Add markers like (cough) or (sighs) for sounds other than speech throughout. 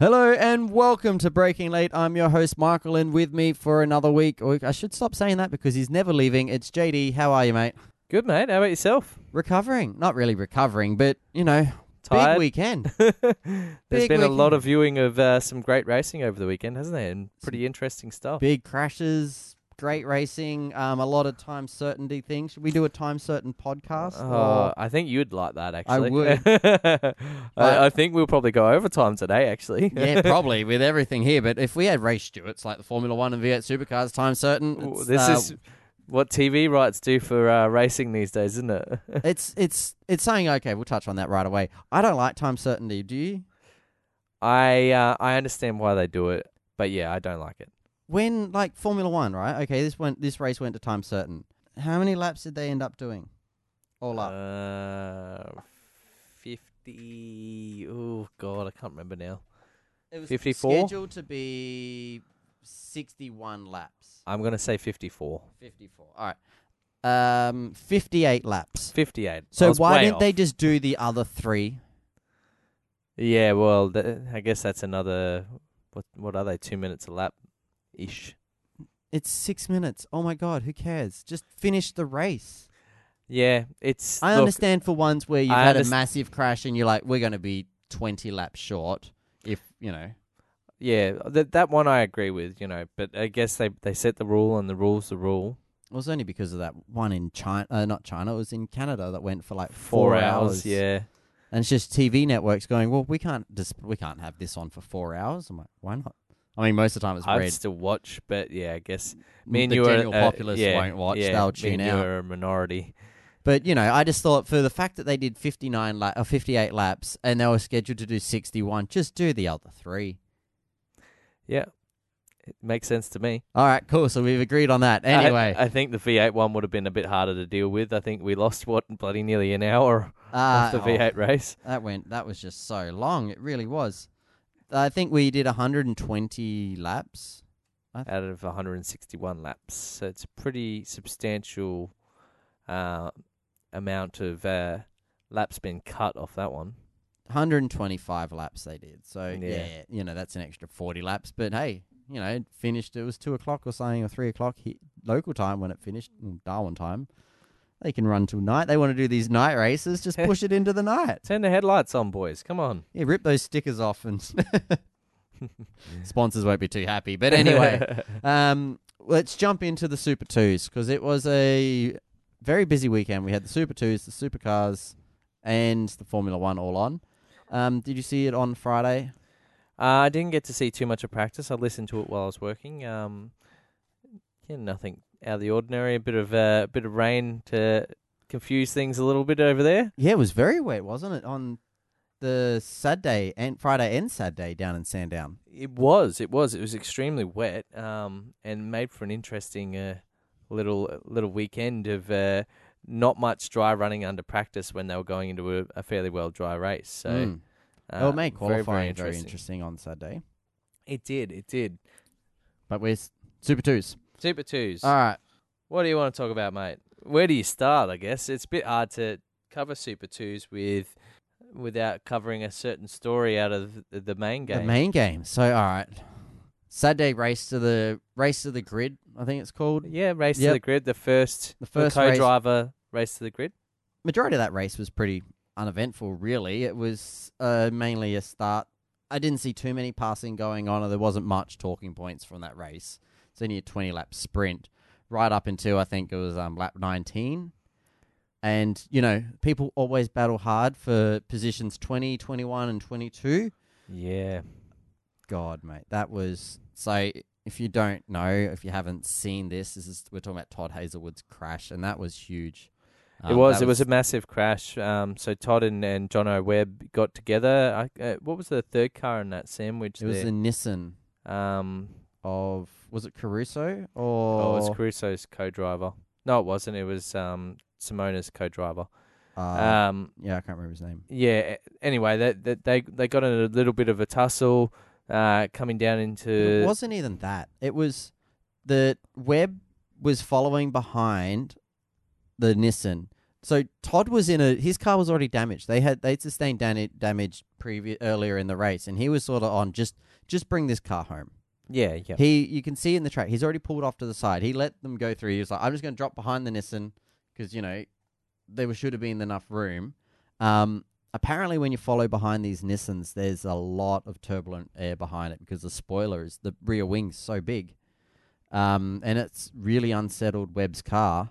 Hello and welcome to Breaking Late. I'm your host Michael, and with me for another week. Or I should stop saying that because he's never leaving. It's JD. How are you, mate? Good, mate. How about yourself? Recovering. Not really recovering, but you know, Tired? (laughs) big weekend. There's been a lot weekend. of viewing of uh, some great racing over the weekend, hasn't there? And pretty interesting stuff. big crashes, great racing, um, a lot of time certainty things. Should we do a time certain podcast? Oh, I think you'd like that, actually. (laughs) I would. I, I think we'll probably go overtime today, actually. yeah, (laughs) probably with everything here. But if we had race stewards like the Formula One and V8 supercars, time certain. Ooh, this uh, is what TV rights do for uh, racing these days, isn't it? (laughs) it's it's it's saying okay. We'll touch on that right away. I don't like time certainty. Do you? I uh, I understand why they do it, but yeah, I don't like it. When like Formula One, right? Okay, this went this race went to time certain. How many laps did they end up doing? All up. Uh, fifty. Oh God, I can't remember now. it was 54? scheduled to be sixty-one laps. I'm gonna say fifty-four. Fifty-four. All right. Um, fifty-eight laps. 58. I So was why way didn't they just do the other three? Yeah, well, th- I guess that's another. What what are they? Two minutes a lap, ish. It's six minutes. Oh my god, who cares? Just finish the race. Yeah, it's. I look, understand for ones where you've I had a massive crash and you're like, we're going to be twenty laps short. If you know, Yeah, that that one I agree with. You know, but I guess they they set the rule and the rule's the rule. It was only because of that one in China, uh, not China. It was in Canada that went for like Four, four, hours. Yeah. and it's just TV networks going. Well, we can't just we can't have this on for four hours. I'm like, why not? I mean, most of the time it's I'd red. still watch, but yeah, I guess me and the you general are, uh, populace yeah, won't watch. Yeah, They'll me tune and out. You are a minority. But you know, I just thought for the fact that they did 59 la- or 58 laps and they were scheduled to do 61, just do the other three. Yeah, it makes sense to me. All right, cool. So we've agreed on that. Anyway, I, I think the V8 one would have been a bit harder to deal with. I think we lost what bloody nearly an hour uh, off the oh, V8 race. that went. That was just so long. It really was. I think we did 120 laps. out of 161 laps. So it's a pretty substantial uh, amount of uh, laps been cut off that one. 125 laps they did. So Yeah. yeah. you know that's an extra 40 laps. But hey, you know, it finished. It was two o'clock or something, or three o'clock local time when it finished. mm, Darwin time. They can run till night. They want to do these night races. Just push it into the night. Turn the headlights on, boys. Come on. Yeah, rip those stickers off, and (laughs) (laughs) sponsors won't be too happy. But anyway, (laughs) um, let's jump into the Super Twos because it was a very busy weekend. We had the Super Twos, the Supercars, and the Formula One all on. Um, did you see it on Friday? uh, I didn't get to see too much of practice. I listened to it while I was working. Um, yeah, nothing out of the ordinary. A bit of uh, bit of rain to confuse things a little bit over there. Yeah, it was very wet, wasn't it? On the Saturday and Friday and Saturday down in Sandown. It was. It was. It was extremely wet. Um, and made for an interesting uh, little little weekend of uh, not much dry running under practice when they were going into a, a fairly well dry race. So Mm. uh, Well, it made very, very qualifying very interesting. interesting on Saturday. It did. It did. But we're s- Super Twos. Super twos. All right. What do you want to talk about, mate? Where do you start? I guess it's a bit hard to cover Super Twos with without covering a certain story out of the, the main game. The main game. So all right. Saturday race to the race to the grid, I think it's called. yeah, race to the grid. The first, The first the co-driver race to the grid. Majority of that race was pretty uneventful, really. It was uh, mainly a start. I didn't see too many passing going on, or there wasn't much talking points from that race. It's only a 20 lap sprint, right up until I think it was um, lap 19. And, you know, people always battle hard for positions 20, 21, and 22. Yeah, God, mate, that was so. If you don't know, if you haven't seen this, this is we're talking about Todd Hazelwood's crash, and that was huge. it Um, was. It was a massive crash. Um, so Todd and, and Jono Webb got together. I, uh, what was the third car in that sandwich? It was there? the Nissan um, of was it Caruso or oh, it was Caruso's co-driver. No, it wasn't. It was um, Simona's co-driver. uh, Um, yeah, I can't remember his name. yeah. Anyway, that that they they got in a little bit of a tussle, uh, coming down into. it wasn't even that. It was the Webb was following behind the Nissan, So Todd was in a his car was already damaged. They had they'd sustained dani- damage previous earlier in the race, and he was sort of on just just bring this car home. Yeah, yeah. He you can see in the track he's already pulled off to the side. He let them go through. He was like, I'm just going to drop behind the Nissan because you know there should have been enough room. Um, apparently, when you follow behind these Nissans, there's a lot of turbulent air behind it because the spoiler is the rear wing's so big, um, and it's really unsettled Webb's car.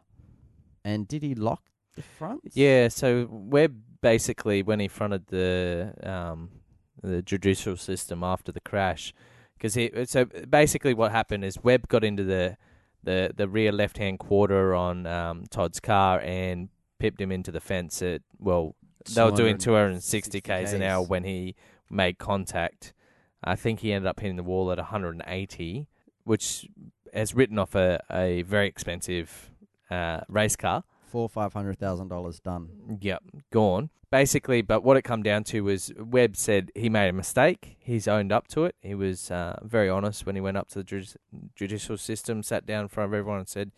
And did he lock the front? Yeah, so Webb basically when he fronted the um, the judicial system after the crash, because he so basically what happened is Webb got into the the, the rear left hand quarter on um, Todd's car and pipped him into the fence at well they were doing 260 k's an hour when he made contact. I think he ended up hitting the wall at 180, which has written off a, a very expensive uh, race car. Four five hundred thousand dollars done. Yep, gone. Basically, but what it come down to was Webb said he made a mistake. He's owned up to it. He was uh, very honest when he went up to the judici- judicial system, sat down in front of everyone, and said,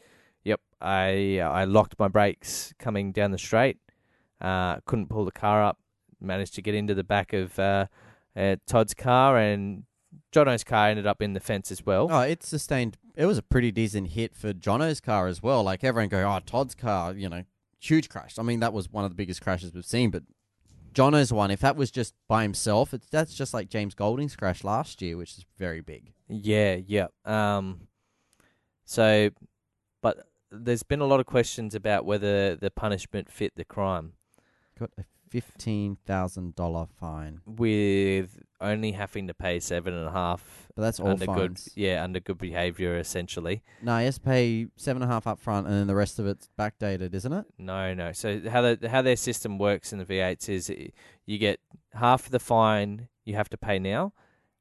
"Yep, I I locked my brakes coming down the straight. Uh, couldn't pull the car up. Managed to get into the back of uh, uh, Todd's car, and Jono's car ended up in the fence as well. Oh, it sustained. It was a pretty decent hit for Jono's car as well. Like everyone go, oh, Todd's car, you know, huge crash. I mean, that was one of the biggest crashes we've seen. But Jono's one, if that was just by himself, it's that's just like James Golding's crash last year, which is very big. Yeah, yeah. Um, so, but there's been a lot of questions about whether the punishment fit the crime. Got a fifteen thousand dollar fine, with only having to pay seven and a half but that's all under fines. good, yeah, under good behaviour essentially. No, you have to pay seven and a half up front, and then the rest of it's backdated, isn't it? No, no. So how the how their system works in the V8s is i- you get half of the fine you have to pay now,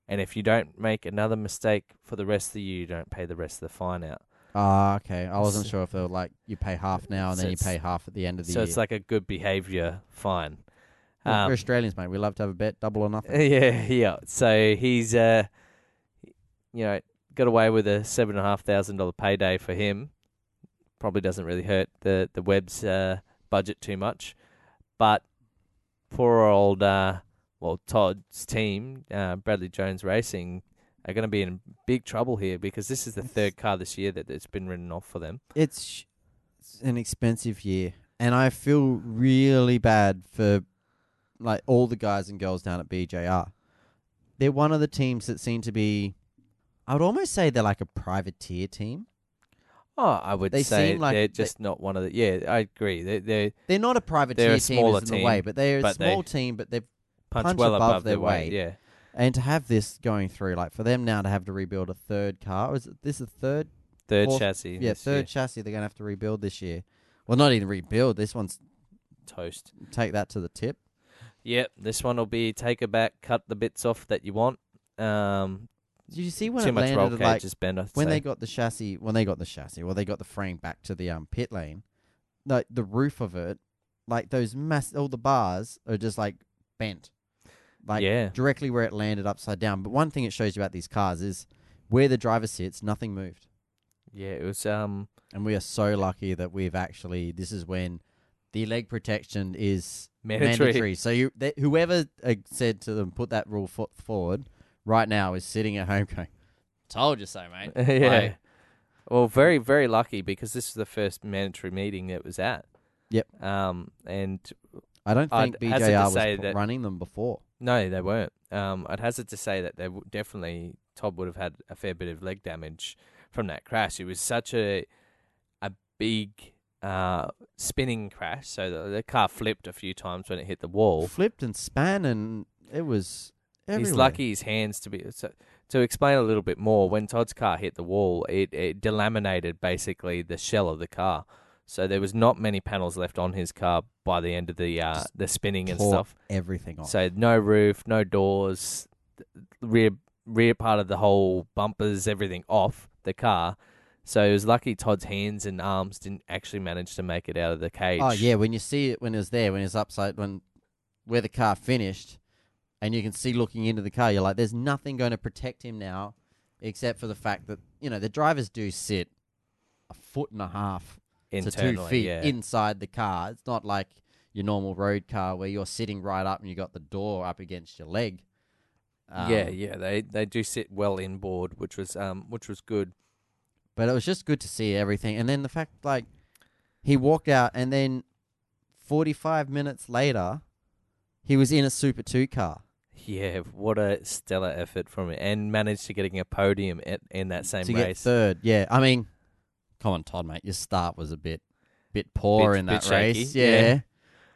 and if you don't make another mistake for the rest of the year, you don't pay the rest of the fine out. Ah, okay. I wasn't sure if they were like you pay half now and So then you it's- pay half at the end of the year. So year. it's like a good behaviour fine. Um, we're Australians, mate. We love to have a bet, double or nothing. (laughs) Yeah, yeah. So he's, uh, you know, got away with a seven and a half thousand dollar payday for him. Probably doesn't really hurt the the web's uh, budget too much, but poor old, uh, well, Todd's team, uh, Bradley Jones Racing, are going to be in big trouble here because this is the third car this year that it's been written off for them. It's, an expensive year, and I feel really bad for like all the guys and girls down at BJR. They're one of the teams that seem to be. I would almost say they're like a privateer team. Oh, I would They say seem like they're they- just not one of the. Yeah, I agree. They they They're not a privateer They're a team smaller as in a team, way, but they're a but they- small team. But they've punch, Punch well above above, their their weight. weight. Yeah. And to have this going through, like for them now to have to rebuild a third car. Is this a third? Third Fourth- chassis. Yeah, third year. chassis. They're gonna have to rebuild this year. Well, not even rebuild. This one's toast. take that to the tip. Yep, this one will be take it back, cut the bits off that you want. Um, Did you see when too it much landed? Like cages. When say. they got the chassis, when they got the chassis, well, they got the frame back to the um pit lane. Like the roof of it, like those mass, all the bars are just like bent, like yeah, directly where it landed upside down. But one thing it shows you about these cars is where the driver sits, nothing moved. yeah, it was um, And we are so lucky that we've actually. This is when the leg protection is mandatory. mandatory. So you, th- whoever uh, said to them put that rule fo- forward, right now is sitting at home going, "Told you so, mate." (laughs) yeah. Like, well, very very lucky because this was the first mandatory meeting it was at. Yep. Um, and I don't I'd think hazard BJR was that- running them before. No, they weren't. Um, I'd hazard to say that they w- definitely Todd would have had a fair bit of leg damage from that crash. It was such a a big uh spinning crash, so the, the car flipped a few times when it hit the wall. Flipped and span, and it was. Everywhere. He's lucky his hands to be. So, to explain a little bit more, when Todd's car hit the wall, it, it delaminated basically the shell of the car. So there was not many panels left on his car by the end of the uh, Just the spinning and stuff. everything off. So no roof, no doors, rear rear part of the whole bumpers, everything off the car. So it was lucky Todd's hands and arms didn't actually manage to make it out of the cage. oh yeah, when you see it when it was there, when it was upside, when where the car finished, and you can see looking into the car, you're like, "There's nothing going to protect him now, except for the fact that you know the drivers do sit a foot and a half to two feet yeah. inside the car. It's not like your normal road car where you're sitting right up and you got the door up against your leg. yeah, Um, yeah, they they do sit well inboard, which was um which was good. But it was just good to see everything. And then the fact, like, he walked out and then 45 minutes later, he was in a Super 2 car. Yeah, what a stellar effort from him, and managed to getting a podium at, in that same to get race. third. Yeah, I mean, come on, Todd, mate. Your start was a bit, bit poor Bit- in bit that race. shaky, Yeah. yeah.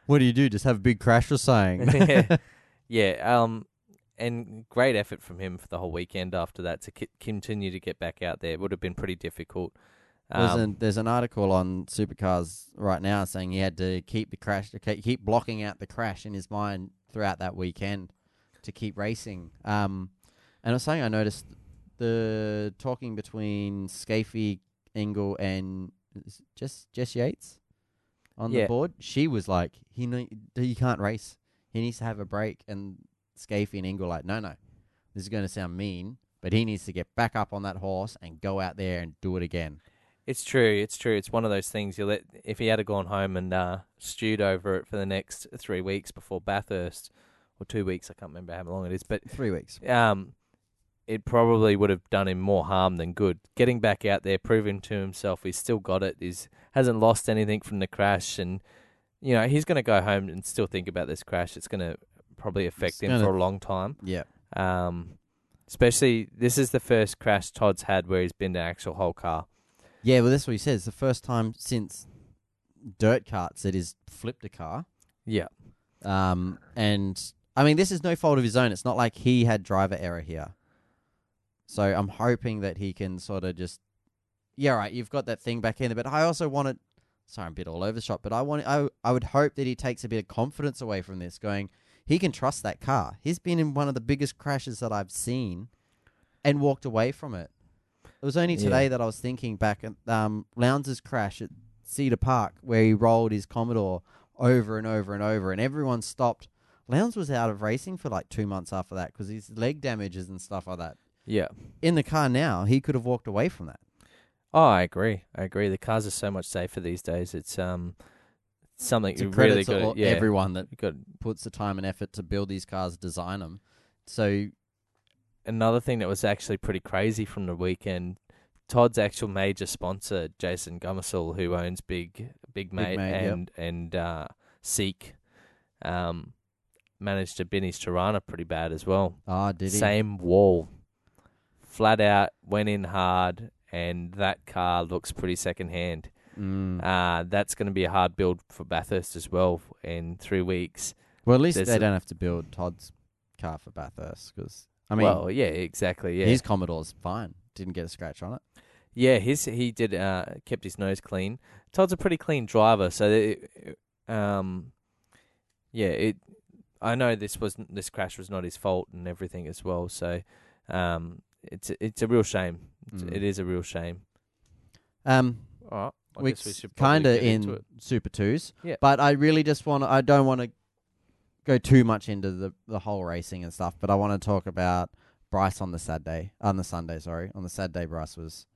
What do you do? Just have a big crash or something? (laughs) yeah, (laughs) yeah, um, and great effort from him for the whole weekend after that to ki- continue to get back out there. It would have been pretty difficult. There's, Um, an, there's an article on Supercars right now saying he had to keep the crash, to ke- keep blocking out the crash in his mind throughout that weekend to keep racing. Um, and I was saying I noticed the talking between Skaife, Engel, and Jess Jess Yates on Yeah. the board. She was like, he ne- he can't race. He needs to have a break. And Skaife and Engel like, no, no, this is going to sound mean, but he needs to get back up on that horse and go out there and do it again. It's true. It's true. It's one of those things. You let if he had gone home and uh, stewed over it for the next three weeks before Bathurst, or two weeks. I can't remember how long it is, but Three weeks. um, it probably would have done him more harm than good. Getting back out there, proving to himself he's still got it. He's hasn't lost anything from the crash, and you know he's going to go home and still think about this crash. It's going to probably affect It's him gonna- for a long time. Yeah. Um, especially this is the first crash Todd's had where he's been to actual whole car. Yeah, well, that's what he says. The first time since dirt carts that he's flipped a car. Yeah, Um, and I mean, this is no fault of his own. It's not like he had driver error here. So I'm hoping that he can sort of just, yeah, right. You've got that thing back in there, but I also want it. Sorry, I'm a bit all over the shop, but I want. I I would hope that he takes a bit of confidence away from this, going. He can trust that car. He's been in one of the biggest crashes that I've seen, and walked away from it. It was only Yeah. today that I was thinking back at um, Lowndes' crash at Calder Park, where he rolled his Commodore over and over and over, and everyone stopped. Lowndes was out of racing for like two months after that because his leg damages and stuff like that. Yeah. In the car now, he could have walked away from that. Oh, I agree. I agree. The cars are so much safer these days. It's um something It's you really to Yeah, everyone that got puts the time and effort to build these cars, design them. So another thing that was actually pretty crazy from the weekend. Todd's actual major sponsor, Jason Gomersall, who owns Big Big Mate, Mate, yep. and and uh, Seek, um, managed to bin his Torana pretty bad as well. ah, did he? Same wall, flat out went in hard, and that car looks pretty second hand. Mm. Uh, that's going to be a hard build for Bathurst as well in three weeks. well, at least there's they a- don't have to build Todd's car for Bathurst because I mean, well, yeah, exactly. Yeah, his Commodore's fine. Didn't get a scratch on it. Yeah, his he did uh kept his nose clean. Todd's a pretty clean driver, so it, um yeah, it I know this was this crash was not his fault and everything as well, so um it's it's a real shame. It's, Mm. It is a real shame. Um, All right. I we guess we should kind of in. Super Twos. Yeah. But I really just want to. I don't want to go too much into the the whole racing and stuff. But I want to talk about Bryce on the Saturday, on the Sunday. Sorry, on the Saturday, Bryce was.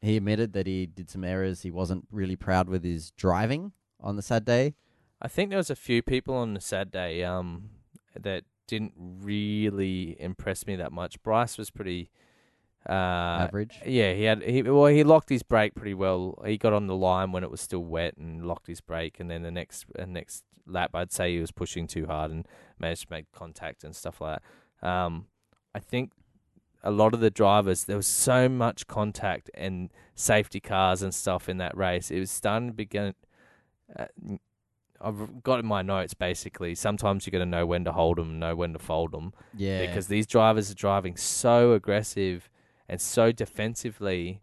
He admitted that he did some errors. He wasn't really proud with his driving on the Saturday. I think there was a few people on the Saturday um that didn't really impress me that much. Bryce was pretty uh average. Yeah, he had he well he locked his brake pretty well. He got on the line when it was still wet and locked his brake, and then the next uh, next lap I'd say he was pushing too hard and managed to make contact and stuff like that. Um, I think a lot of the drivers there was so much contact and safety cars and stuff in that race. It was starting to begin. Uh, I've got in my notes basically. Sometimes you got to know when to hold them, know when to fold them Yeah, because these drivers are driving so aggressive and so defensively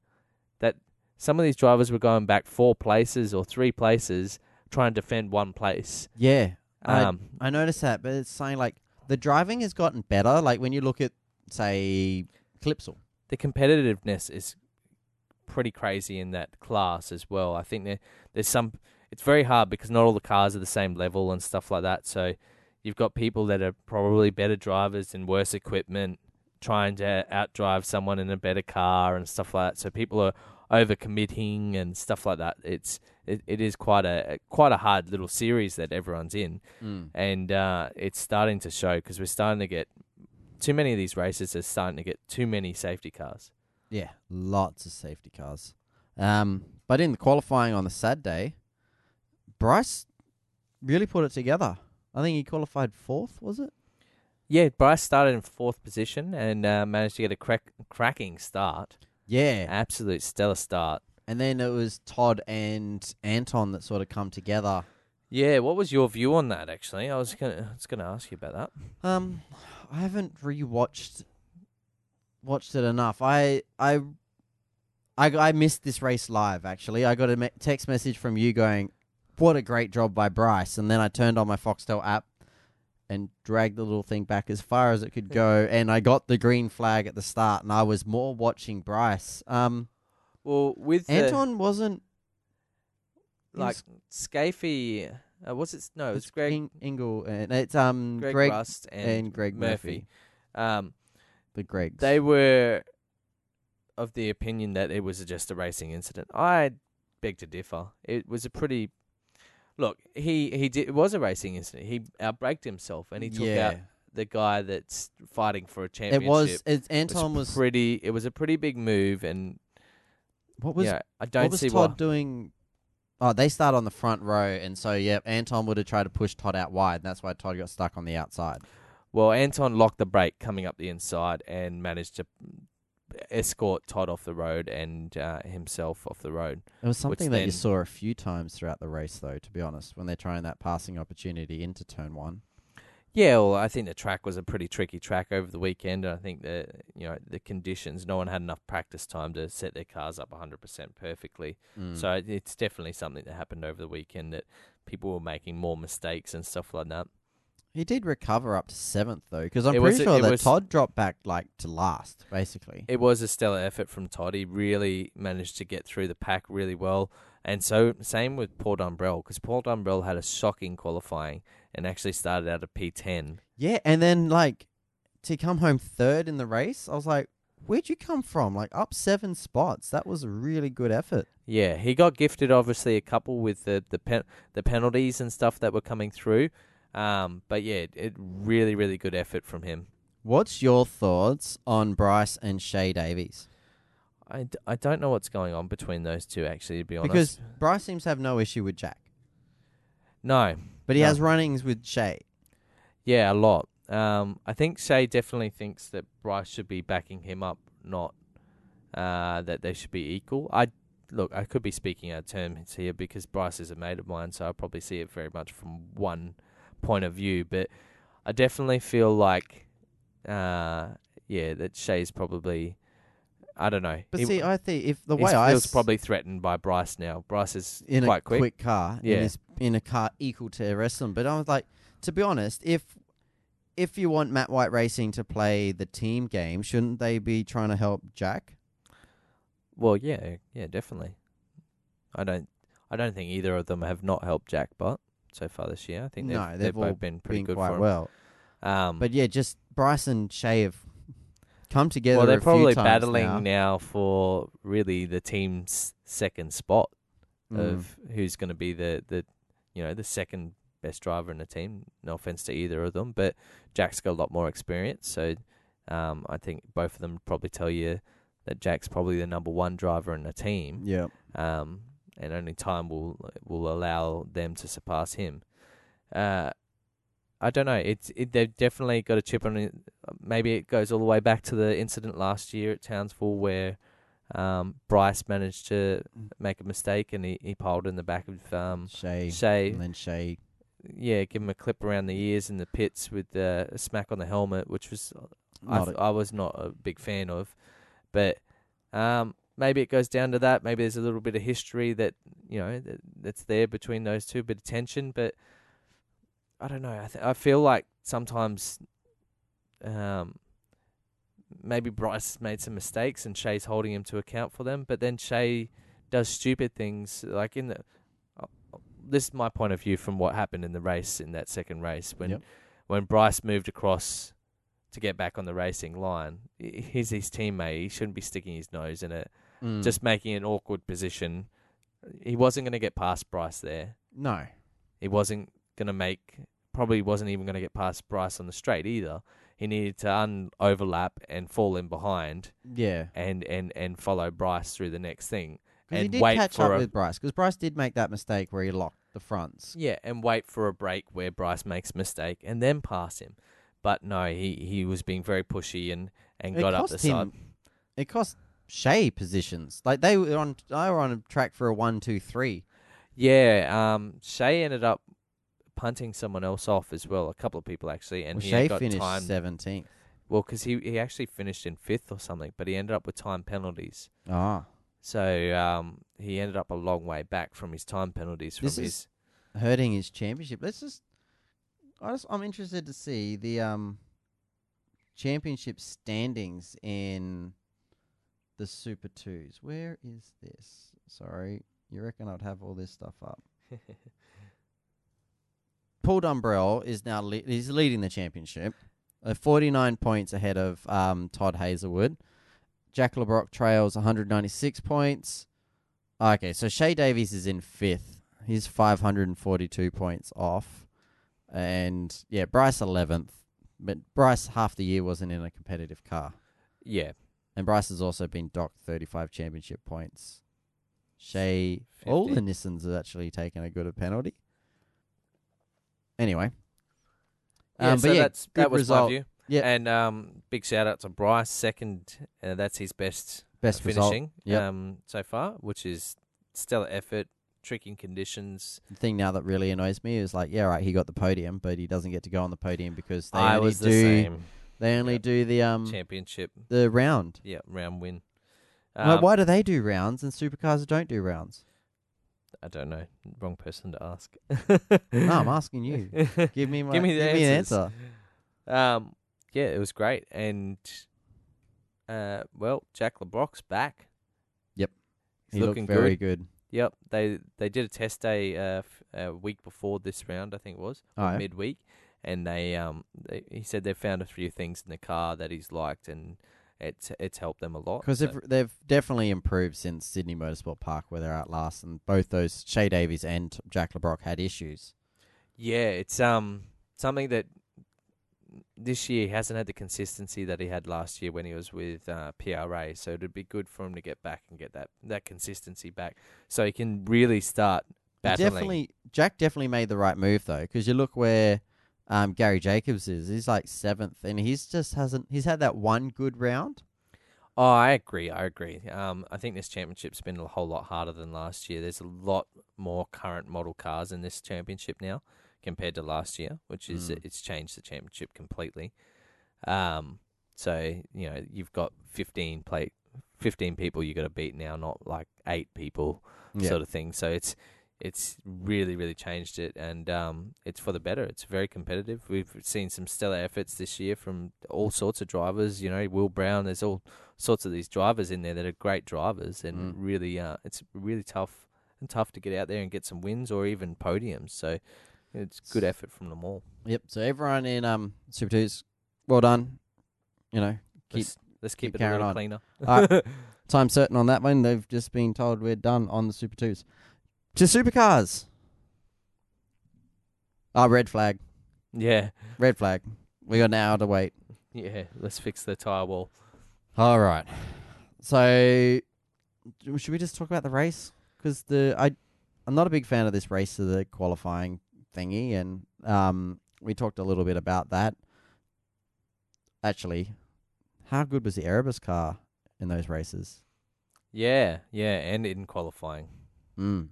that some of these drivers were going back four places or three places trying to defend one place. yeah. I, Um, I noticed that, but it's saying like the driving has gotten better. Like when you look at say Clipsal. the competitiveness is pretty crazy in that class as well. I think there, there's some. It's very hard because not all the cars are the same level and stuff like that. So you've got people that are probably better drivers and worse equipment trying to outdrive someone in a better car and stuff like that. So people are overcommitting and stuff like that. It's it, it is quite a quite a hard little series that everyone's in, Mm. and uh, it's starting to show because we're starting to get too many of these races are starting to get too many safety cars. Yeah, lots of safety cars. Um, but in the qualifying on the sad day, Bryce really put it together. I think he qualified fourth, was it? Yeah, Bryce started in fourth position and uh, managed to get a crack, cracking start. Yeah. Absolute stellar start. And then it was Todd and Anton that sort of come together. Yeah, what was your view on that? Actually, I was gonna, I was gonna ask you about that. Um, I haven't rewatched watched it enough. I I I, I missed this race live. Actually, I got a me- text message from you going, "What a great job by Bryce!" And then I turned on my Foxtel app and dragged the little thing back as far as it could go, and I got the green flag at the start, and I was more watching Bryce. Um, Well, with Anton wasn't like Skaife, uh, what's it? No, it was it's Greg, In- Ingle, and it's um Greg, Greg, Rust and, and Greg Murphy. Um, the Gregs. they were of the opinion that it was just a racing incident. I beg to differ. It was a pretty look. He he did. It was a racing incident. He outbraked himself and he took yeah. out the guy that's fighting for a It championship. was. It, It Anton was. pretty. It was a pretty big move, and what was yeah, I don't what was see Todd why. doing? Oh, they start on the front row, and so yeah, Anton would have tried to push Todd out wide, and that's why Todd got stuck on the outside. Well, Anton locked the brake coming up the inside and managed to escort Todd off the road and uh, himself off the road. It was something that you saw a few times throughout the race, though. To be honest, when they're trying that passing opportunity into turn one. Yeah, well, I think the track was a pretty tricky track over the weekend. and I think the you know the conditions, no one had enough practice time to set their cars up 100% perfectly. Mm. So it's definitely something that happened over the weekend that people were making more mistakes and stuff like that. He did recover up to seventh though, because I'm It was pretty a- sure it that was- Todd dropped back like to last, basically. It was a stellar effort from Todd. He really managed to get through the pack really well. And so, same with Paul Dumbrell, because Paul Dumbrell had a shocking qualifying and actually started out at P10. Yeah, and then like to come home third in the race, I was like, "Where'd you come from? Like up seven spots? That was a really good effort." Yeah, he got gifted obviously a couple with the the pen, the penalties and stuff that were coming through. Um, but yeah, it, it really really good effort from him. What's your thoughts on Bryce and Shae Davies? I, d- I don't know what's going on between those two actually to be honest. Because Bryce seems to have no issue with Jack, no, but he No. has runnings with Shae. yeah, a lot. Um, I think Shae definitely thinks that Bryce should be backing him up, not uh, that they should be equal. I look, I could be speaking out of terms here because Bryce is a mate of mine, so I probably see it very much from one point of view. But I definitely feel like, uh, yeah, that Shae's probably, I don't know. But he, see, I think if the way I feels s- probably threatened by Bryce now. Bryce is in quite a quick. quick, car, Yeah. in, his, in a car equal to wrestling. But I was like, to be honest, if if you want Matt White Racing to play the team game, shouldn't they be trying to help Jack? Well, yeah, yeah, definitely. I don't, I don't think either of them have not helped Jack Bott so far this year. I think they've, No, they've, they've all both been pretty Doing good quite for him. well. Um, But yeah, just Bryce and Shae have come together. well, they're probably battling now. now. for really the team's second spot Mm. of who's going to be the the, you know, the second best driver in the team. No offense to either of them, but Jack's got a lot more experience, so um, I think both of them probably tell you that Jack's probably the number one driver in the team. Yeah. um, and only time will will allow them to surpass him. Uh, I don't know. It's it, they've definitely got a chip on it. Maybe it goes all the way back to the incident last year at Townsville where um, Bryce managed to make a mistake and he, he piled in the back of um, Shae. Shae. And then Shae. Yeah, give him a clip around the ears in the pits with uh, a smack on the helmet, which was I, th- a- I was not a big fan of. But um, maybe it goes down to that. Maybe there's a little bit of history that you know that, that's there between those two, bit of tension. But I don't know. I th- I feel like sometimes um, maybe Bryce made some mistakes and Shae's holding him to account for them. But then Shae does stupid things like in the. uh, This is my point of view from what happened in the race in that second race when Yep. when Bryce moved across to get back on the racing line. He's his teammate. He shouldn't be sticking his nose in a, Mm. just making an awkward position. He wasn't going to get past Bryce there. no. He wasn't going to make, probably wasn't even going to get past Bryce on the straight either. He needed to un overlap and fall in behind Yeah. and, and, and follow Bryce through the next thing. 'Cause he And did wait catch for up a- with Bryce because Bryce did make that mistake where he locked the fronts. Yeah, and wait for a break where Bryce makes a mistake and then pass him. But no, he, he was being very pushy and, and It got up the him- side. It cost Shae positions. Like they were on, they were on a track for a one, two, three. Yeah, um, Shae ended up punting someone else off as well. A couple of people actually, and well, he Shae got finished time. seventeenth. Well, because he he actually finished in fifth or something, but he ended up with time penalties. Ah, So um, he ended up a long way back from his time penalties from This his. is- hurting his championship. Let's just. I just, I'm interested to see the um. Championship standings in. The Super Twos. Where is this? Sorry, you reckon I'd have all this stuff up? (laughs) Paul Dumbrell is now le- he's leading the championship, uh, 49 points ahead of um, Todd Hazelwood. Jack Le Brocq trails 196 points. Okay, so Shae Davies is in fifth. He's 542 points off, and yeah, Bryce 11th. But Bryce half the year wasn't in a competitive car, yeah, and Bryce has also been docked 35 championship points. Shae, all 50. the Nissans have actually taken a good a penalty. Anyway, yeah. Um, so but yeah, that's that was result. my view. Yeah. and um, big shout out to Bryce. Second, uh, that's his best best result. finishing Yep. um, so far, which is stellar effort, tricking conditions. The thing now that really annoys me is like, yeah, right, he got the podium, but he doesn't get to go on the podium because they I only was the do same they only Yeah. do the um championship. the round. Yeah, round win. like, Um, why do they do rounds and supercars don't do rounds? I don't know. Wrong person to ask. no, I'm (laughs) asking you. Give me my Give me the give me an answer. Um, yeah, it was great, and uh, well, Jack Le Brocq's back. Yep. he's He looking looked very good. good. Yep, they they did a test day uh, f- a week before this round, I think it was Oh, yeah. And they um they, he said they found a few things in the car that he's liked, and it's it's helped them a lot. Because so- they've they've definitely improved since Sydney Motorsport Park where they're at last, and both those Shae Davies and Jack Le Brocq had issues. Yeah, it's um something that this year he hasn't had the consistency that he had last year when he was with uh, PRA. So it'd be good for him to get back and get that that consistency back, so he can really start He battling. Definitely, Jack definitely made the right move though, because you look where um, Gary Jacobs is. He's like seventh, and he's just hasn't. He's had that one good round. Oh, I agree. I agree. Um, I think this championship's been a whole lot harder than last year. There's a lot more current model cars in this championship now compared to last year, which is Mm. it's changed the championship completely. Um, so you know you've got 15 plate, 15 people you got to beat now, not like eight people Yeah. sort of thing. So it's it's really really changed it, and um, it's for the better. It's very competitive. We've seen some stellar efforts this year from all sorts of drivers. You know, Will Brown. There's all sorts of these drivers in there that are great drivers, and Mm. really, uh, it's really tough and tough to get out there and get some wins or even podiums. So it's good effort from them all. Yep. So everyone in um Super Twos, well done. You know, keep let's, let's keep, keep it a little on. cleaner. (laughs) Time certain on that one. They've just been told we're done on the Super Twos. To supercars. Ah, red flag. yeah, Red flag. We got an hour to wait. yeah. Let's fix the tire wall. All right. So, should we just talk about the race? Because the I, I'm not a big fan of this race of the qualifying thingy, and um, we talked a little bit about that. Actually, how good was the Erebus car in those races? Yeah, yeah, and in qualifying, Mm,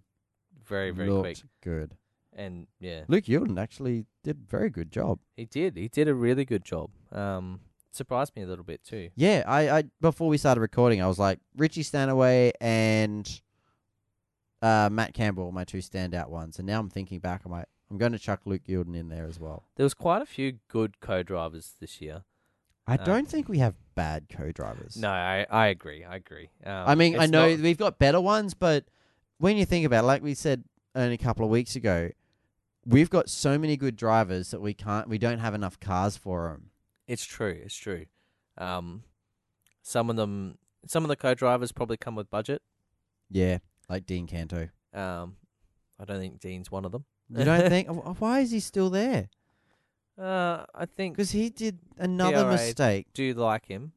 very very looked quick, good. and yeah, Luke Youlden actually did a very good job. he did. He did a really good job. Um, surprised me a little bit too. Yeah, I, I before we started recording, I was like Richie Stanaway and uh, Matt Campbell, my two standout ones, and now I'm thinking back, I'm like, I'm going to chuck Luke Youlden in there as well. There was quite a few good co-drivers this year. I Um, don't think we have bad co-drivers. No, I I agree. I agree. Um, I mean, I it's know not- we've got better ones, but when you think about, it, like we said only a couple of weeks ago, we've got so many good drivers that we can't, we don't have enough cars for them. It's true. It's true. Um, some of them some of the co-drivers probably come with budget. Yeah, like Dean Canto. Um, I don't think Dean's one of them. You don't (laughs) think? Why is he still there? Uh, I think Because he did another mistake. do you like him.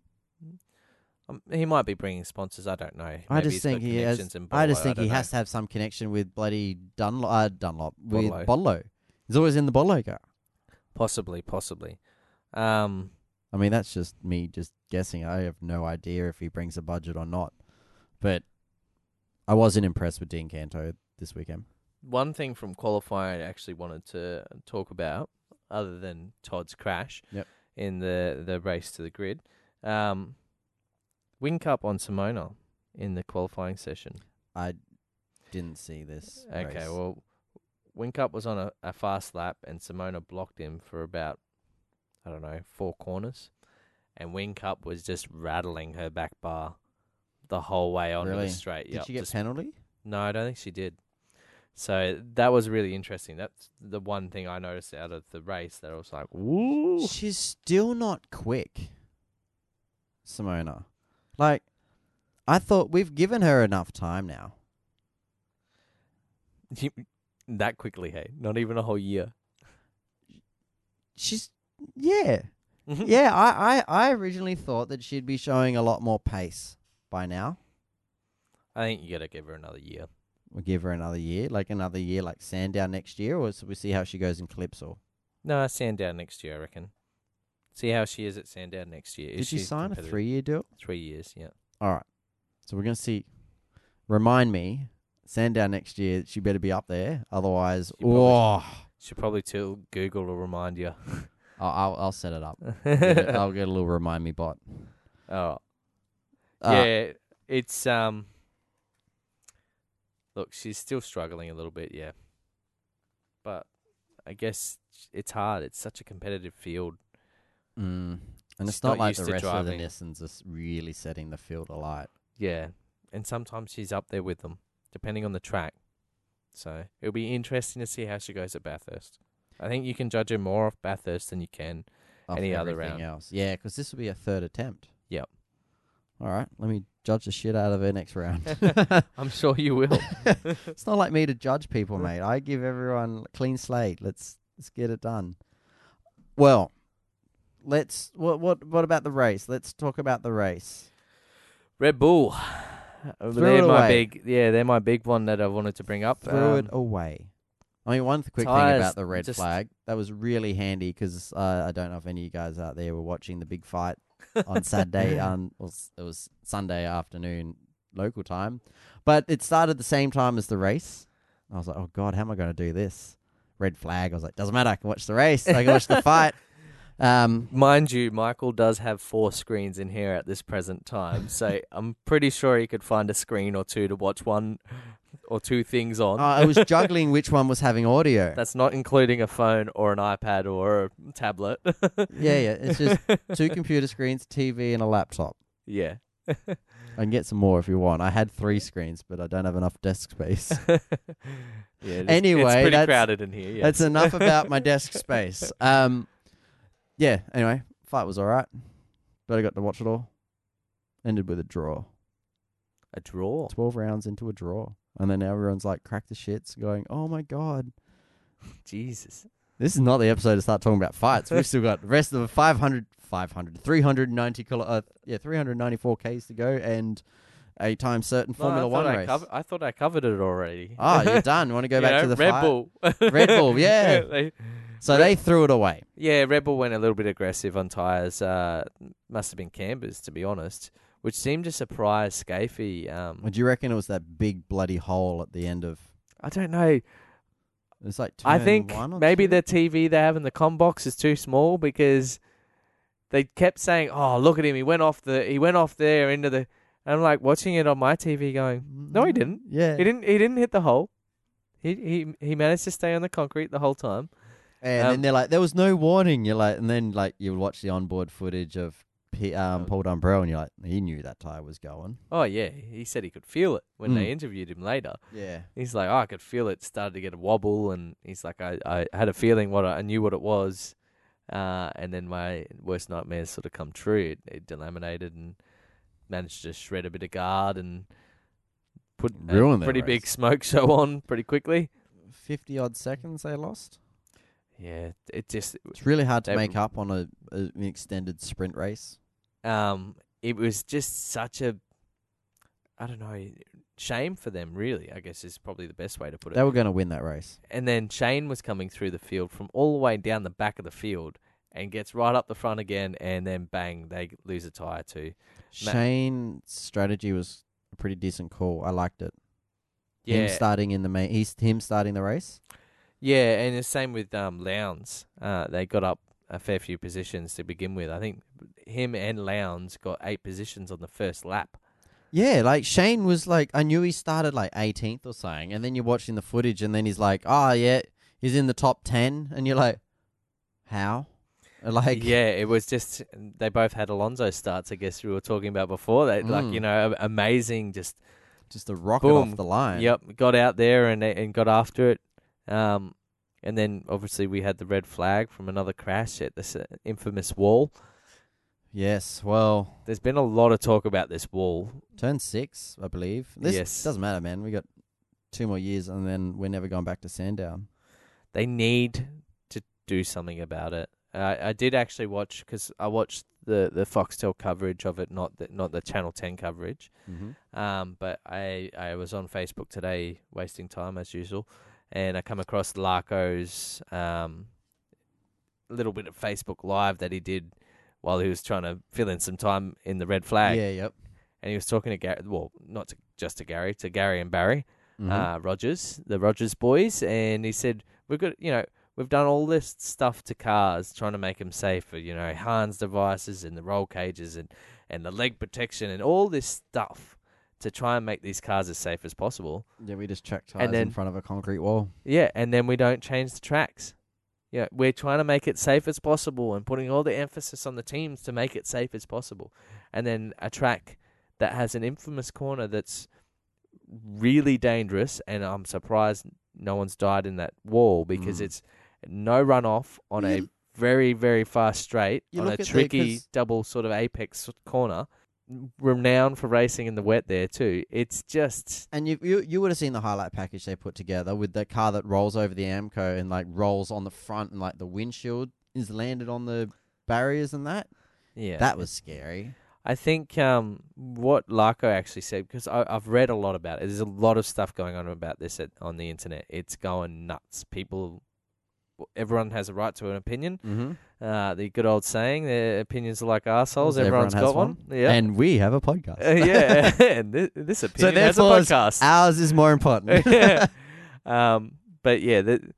Um, he might be bringing sponsors. I don't know. I just think he has. I just think he don't has to have some connection with bloody Dunlop. Uh, Dunlop with. Bodlo. He's always in the Bodlo car. Possibly, possibly. Um, I mean, that's just me just guessing. I have no idea if he brings a budget or not. But I wasn't impressed with Dean Canto this weekend. one thing from qualifying I actually wanted to talk about, other than Todd's crash Yep. in the the race to the grid, um, win cup on Simona in the qualifying session. I didn't see this. Okay, race. well, Wincup was on a, a fast lap, and Simona blocked him for about, I don't know, four corners, and Wincup was just rattling her back bar the whole way onto Really? the straight. did Yep, she get just- penalty? no, I don't think she did. So that was really interesting. That's the one thing I noticed out of the race that I was like, "Woo!" She's still not quick, Simona. Like, I thought we've given her enough time now. (laughs) that quickly, hey, not even a whole year. She's yeah, mm-hmm. yeah. I, I I originally thought that she'd be showing a lot more pace by now. I think you got to give her another year. We'll give her another year, like another year, like Sandown next year, or so we see how she goes in Clipsal. No, Sandown next year, I reckon. See how she is at Sandown next year. Did Is she she sign a competitive? three-year deal? Three years, yeah. All right. So we're gonna see. Remind me, Sandown next year. She better be up there, otherwise, She probably oh, Should probably tell Google to remind you. (laughs) I'll, I'll I'll set it up. (laughs) Get it- I'll get a little remind me bot. oh, Uh, yeah. It's um. Look, she's still struggling a little bit, yeah. But I guess it's hard. It's such a competitive field. Mm. And it's She's not not like used the to rest of the driving. Nissans is really setting the field alight. Yeah, and sometimes she's up there with them, depending on the track. So it'll be interesting to see how she goes at Bathurst. I think you can judge her more off Bathurst than you can. off Any other everything round. else. Yeah, because this will be a third attempt. Yep. All right, let me judge the shit out of her next round. (laughs) I'm (laughs) sure you will. (laughs) it's not like me to judge people, mate. I give everyone a clean slate. Let's let's get it done. Well, let's what what what about the race? Let's talk about the race. Red Bull. Threw they're my away. big, yeah, they're my big one that I wanted to bring up. Throw it Um, away. I mean, one quick thing about the red flag that was really handy because uh, I don't know if any of you guys out there were watching the big fight (laughs) on Saturday. well, s- it was Sunday afternoon local time, but it started the same time as the race. I was like, oh god, how am I going to do this? Red flag. I was like, doesn't matter. I can watch the race. I can watch the (laughs) fight. Um, Mind you, Michael does have four screens in here at this present time, so (laughs) I'm pretty sure he could find a screen or two to watch one or two things on. uh, I was juggling which one was having audio. (laughs) That's not including a phone or an iPad or a tablet. (laughs) yeah, yeah. It's just two computer screens, TV, and a laptop. yeah. I can get some more if you want. I had three screens, but I don't have enough desk space. yeah. It's, Anyway, it's pretty crowded in here. Yes. That's enough about my desk space. Um, yeah. Anyway, fight was all right, but I got to watch it all. Ended with a draw. a draw. Twelve rounds into a draw, and then everyone's like, "Crack the shits," going, "Oh my god." (laughs) Jesus. This is not the episode to start talking about fights. We've still got the rest of the 500, 500, 390 kilo, uh, yeah, 394 Ks to go and a time certain No, I Formula thought One I race. cov- I thought I covered it already. Oh, you're (laughs) done. Want to go You back know, to the Red fight? Bull. Red Bull, (laughs) yeah. They- So they threw it away. yeah, Red Bull went a little bit aggressive on tyres. Uh, must have been Cambers, to be honest, which seemed to surprise Skaife. Um, Would you reckon it was that big bloody hole at the end of? I don't know. It's like I think maybe two? the TV they have in the com box is too small because they kept saying, "Oh, look at him! He went off the he went off there into the." And I'm like watching it on my TV, going, "No, he didn't. Yeah, He didn't. He didn't hit the hole. He he he managed to stay on the concrete the whole time." And Um, then they're like, there was no warning. You're like, and then like you watch the onboard footage of P, um. Paul Dumbrell, and you're like, he knew that tire was going. Oh yeah, he said he could feel it when they Mm. interviewed him later. Yeah, He's like, oh, I could feel it started to get a wobble, and he's like, I, I had a feeling what I, I knew what it was, uh, and then my worst nightmares sort of come true. It, it delaminated, and managed to shred a bit of guard and put a Ruin their pretty big smoke (laughs) show on pretty quickly. Fifty odd seconds they lost. Yeah, it just It's really hard to They- make up on a, a an extended sprint race. um it was just such a I don't know shame for them really. I guess is probably the best way to put it. They were going to win that race. and then Shane was coming through the field from all the way down the back of the field and gets right up the front again, and then bang, they lose a tire too. Shane's strategy was a pretty decent call. I liked it. Yeah, Him starting in the main. He's him starting the race. Yeah, and the same with um, Lowndes. Uh, they got up a fair few positions to begin with. I think him and Lowndes got eight positions on the first lap. Yeah, like Shane was like, I knew he started like 18th or something, and then you're watching the footage, and then he's like, oh yeah, he's in the top 10, and you're like, how? (laughs) Like, yeah, it was just they both had Alonso starts. I guess we were talking about before. They like Mm. you know amazing, just just a rocket Boom. off the line. Yep, got out there and and got after it. Um, and then obviously we had the red flag from another crash at this uh, infamous wall. Yes. Well, There's been a lot of talk about this wall. turn six, I believe. This Yes. doesn't matter, man. We got two more years, and then we're never going back to Sandown. They need to do something about it. Uh, I did actually watch because I watched the the Foxtel coverage of it, not the not the Channel Ten coverage. Mm-hmm. Um, but I I was on Facebook today, wasting time as usual, and I come across Larko's um little bit of Facebook Live that he did while he was trying to fill in some time in the red flag, Yeah. Yep. and he was talking to Garry. Well, not to, just to Garry, to Garry and Barry Mhm. uh, Rogers, the Rogers boys, and he said we've got you know we've done all this stuff to cars trying to make them safer. You know, Hans devices and the roll cages and and the leg protection and all this stuff to try and make these cars as safe as possible. yeah, we just checked tires then- in front of a concrete wall. Yeah, and then we don't change the tracks. Yeah, we're trying to make it safe as possible and putting all the emphasis on the teams to make it safe as possible. And then a track that has an infamous corner that's really dangerous, and I'm surprised no one's died in that wall because Mm. it's no runoff on a very, very fast straight You on a tricky double sort of apex corner. Renowned for racing in the wet there too. It's just And you you you would have seen the highlight package they put together with the car that rolls over the Armco and like rolls on the front and like the windshield is landed on the barriers and that. yeah. That was scary. I think um, what Larko actually said because I've read a lot about it. There's a lot of stuff going on about this at, on the internet. It's going nuts. People, everyone has a right to an opinion. Mm-hmm. Uh, the good old saying, "Their opinions are like assholes." Everyone Everyone's has got one. one. Yeah, And we have a podcast. Uh, yeah. (laughs) (laughs) and this, this opinion has a podcast. Ours is more important. (laughs) yeah. Um, but yeah, the,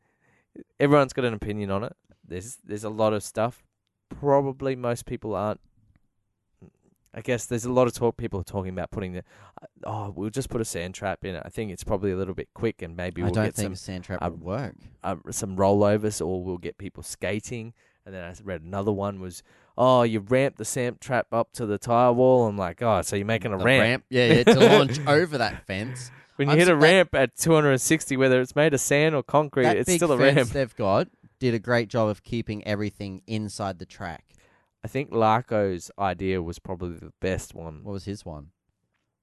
everyone's got an opinion on it. There's there's a lot of stuff. Probably most people aren't. I guess there's a lot of talk. People are talking about putting the. Oh, we'll just put a sand trap in it. I think it's probably a little bit quick, and maybe I we'll don't get think some a sand trap uh, would work. uh, some rollovers, or we'll get people skating. And then I read another one was, oh, you ramp the sand trap up to the tire wall. I'm like, oh, so you're making a The ramp. Yeah, yeah, to (laughs) launch over that fence. When you I'm hit a ramp at 260, whether it's made of sand or concrete, it's still a ramp. they've got did a great job of keeping everything inside the track. I think Larko's idea was probably the best one. What was his one?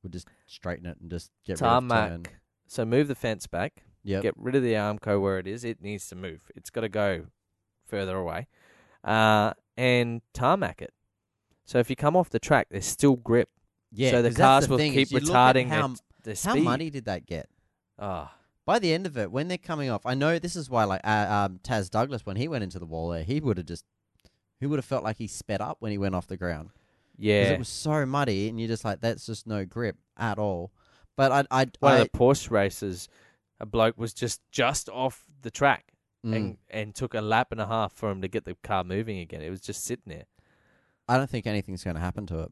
We'll just straighten it and just get rid Tarmac. of turn. So move the fence back, Yep. get rid of the Armco where it is. It needs to move. It's got to go further away, uh, and tarmac it. So if you come off the track, there's still grip. Yeah. so the 'cause that's cars the will thing, keep is you look at retarding how, it, the how speed. muddy did that get? Ah, By the end of it, when they're coming off, I know this is why, like uh, um, Taz Douglas, when he went into the wall there, he would have just, he would have felt like he sped up when he went off the ground? yeah. it was so muddy, and you're just like, that's just no grip at all. But I, I, One I of the Porsche races, a bloke was just just off the track mm, and and took a lap and a half for him to get the car moving again. It was just sitting there. I don't think anything's going to happen to it.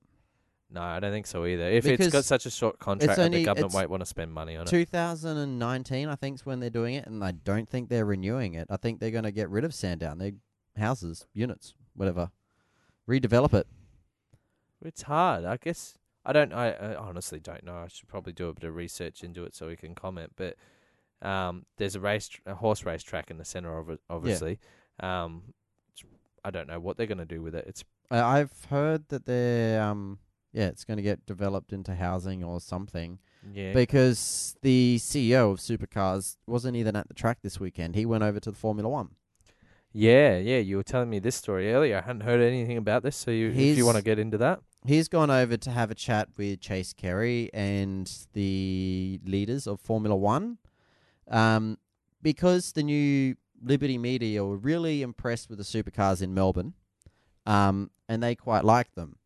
No, I don't think so either. If it's got such a short contract, only- the government it's won't want to spend money on it. 2019, I think, is when they're doing it, and I don't think they're renewing it. I think they're going to get rid of Sandown. Their houses, units, whatever, redevelop it. It's hard. I guess I don't. I, I honestly don't know. I should probably do a bit of research into it so we can comment. But um, there's a race, a horse race track in the center of it. Obviously, um, I don't know what they're going to do with it. It's I I've heard that they're um yeah, it's going to get developed into housing or something. Yeah. Because the CEO of Supercars wasn't even at the track this weekend. He went over to the Formula One. Yeah, yeah. You were telling me this story earlier. I hadn't heard anything about this, so you, if He's- you want to get into that, He's gone over to have a chat with Chase Carey and the leaders of Formula One, um, because the new Liberty Media were really impressed with the supercars in Melbourne, um, and they quite like them.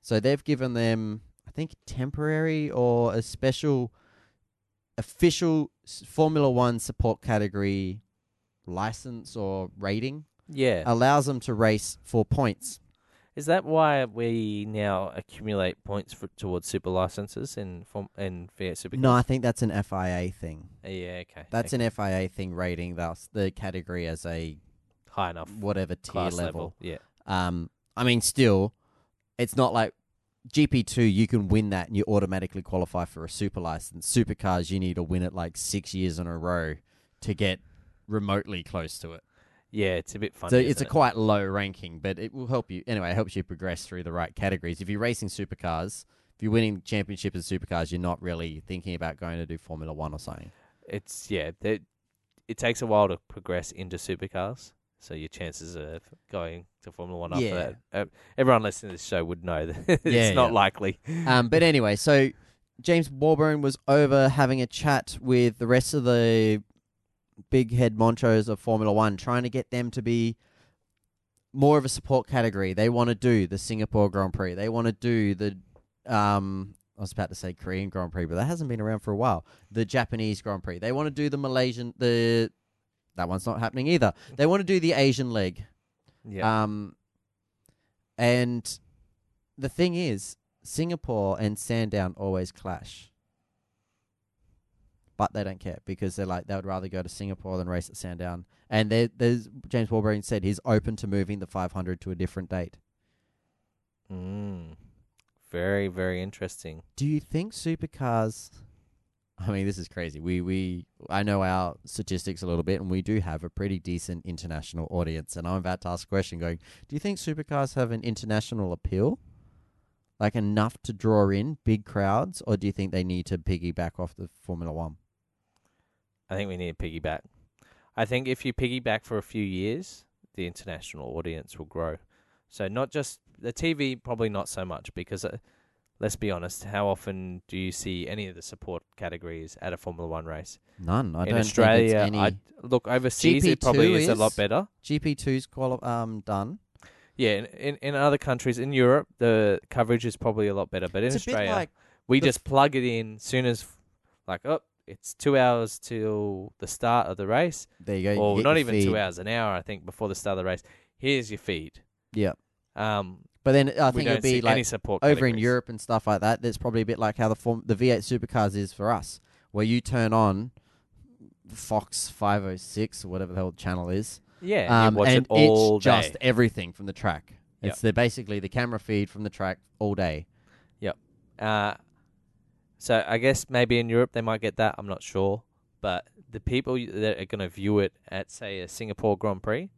So they've given them, I think, temporary or a special official s- Formula One support category license or rating yeah. allows them to race for points. Is that why we now accumulate points for, towards super licenses in form in Fiat Supercars? No, I think that's an FIA thing. Uh, yeah, okay. That's okay. an FIA thing rating thus the category as a high enough whatever tier level. level. Yeah. Um, I mean, still, it's not like GP two. You can win that and you automatically qualify for a super license. Supercars, you need to win it like six years in a row to get remotely close to it. Yeah, it's a bit funny. so it's a it? quite low ranking, but it will help you anyway. It helps you progress through the right categories. If you're racing supercars, if you're winning championship in supercars, you're not really thinking about going to do Formula One or something. It's yeah. It, it takes a while to progress into supercars, so your chances of going to Formula One after Yeah. that. Uh, everyone listening to this show would know (laughs) that it's Yeah, not yeah. likely. um, but anyway, so James Warburton was over having a chat with the rest of the big head monchos of Formula One, trying to get them to be more of a support category. They want to do the Singapore Grand Prix. They want to do the um. I was about to say Korean Grand Prix, but that hasn't been around for a while. The Japanese Grand Prix. They want to do the Malaysian. The that one's not happening either. They want to do the Asian leg. Yeah. Um, and the thing is, Singapore and Sandown always clash. But they don't care because they're like they would rather go to Singapore than race at Sandown. And there, there's James Warburton said he's open to moving the 500 to a different date. mm. Very very interesting. Do you think supercars? I mean, this is crazy. We we I know our statistics a little bit, and we do have a pretty decent international audience. And I'm about to ask a question, going, do you think supercars have an international appeal, like enough to draw in big crowds, or do you think they need to piggyback off the Formula One? I think we need a piggyback. I think if you piggyback for a few years, the international audience will grow. So not just the TV, probably not so much because uh, let's be honest, how often do you see any of the support categories at a Formula One race? None. I In don't Australia, think it's any. I look overseas. it probably GP2 is a lot better. GP2's quali- um done. Yeah, in, in in other countries in Europe, the coverage is probably a lot better. But in It's Australia, like we just plug it in soon as, like, oh, it's two hours till the start of the race, there you go. or not even feed. two hours, an hour, I think, before the start of the race. Here's your feed. Yeah, Um, but then I think it'd be like any support over in. Europe and stuff like that, that's probably a bit like how the form the V8 supercars is for us, where you turn on Fox 506 or whatever the hell channel is, Yeah, and um, you watch and it all it's day. just everything from the track. Yep. It's the basically the camera feed from the track all day. Yep. Uh, so I guess maybe in Europe they might get that. I'm not sure, but the people that are going to view it at say a Singapore Grand Prix,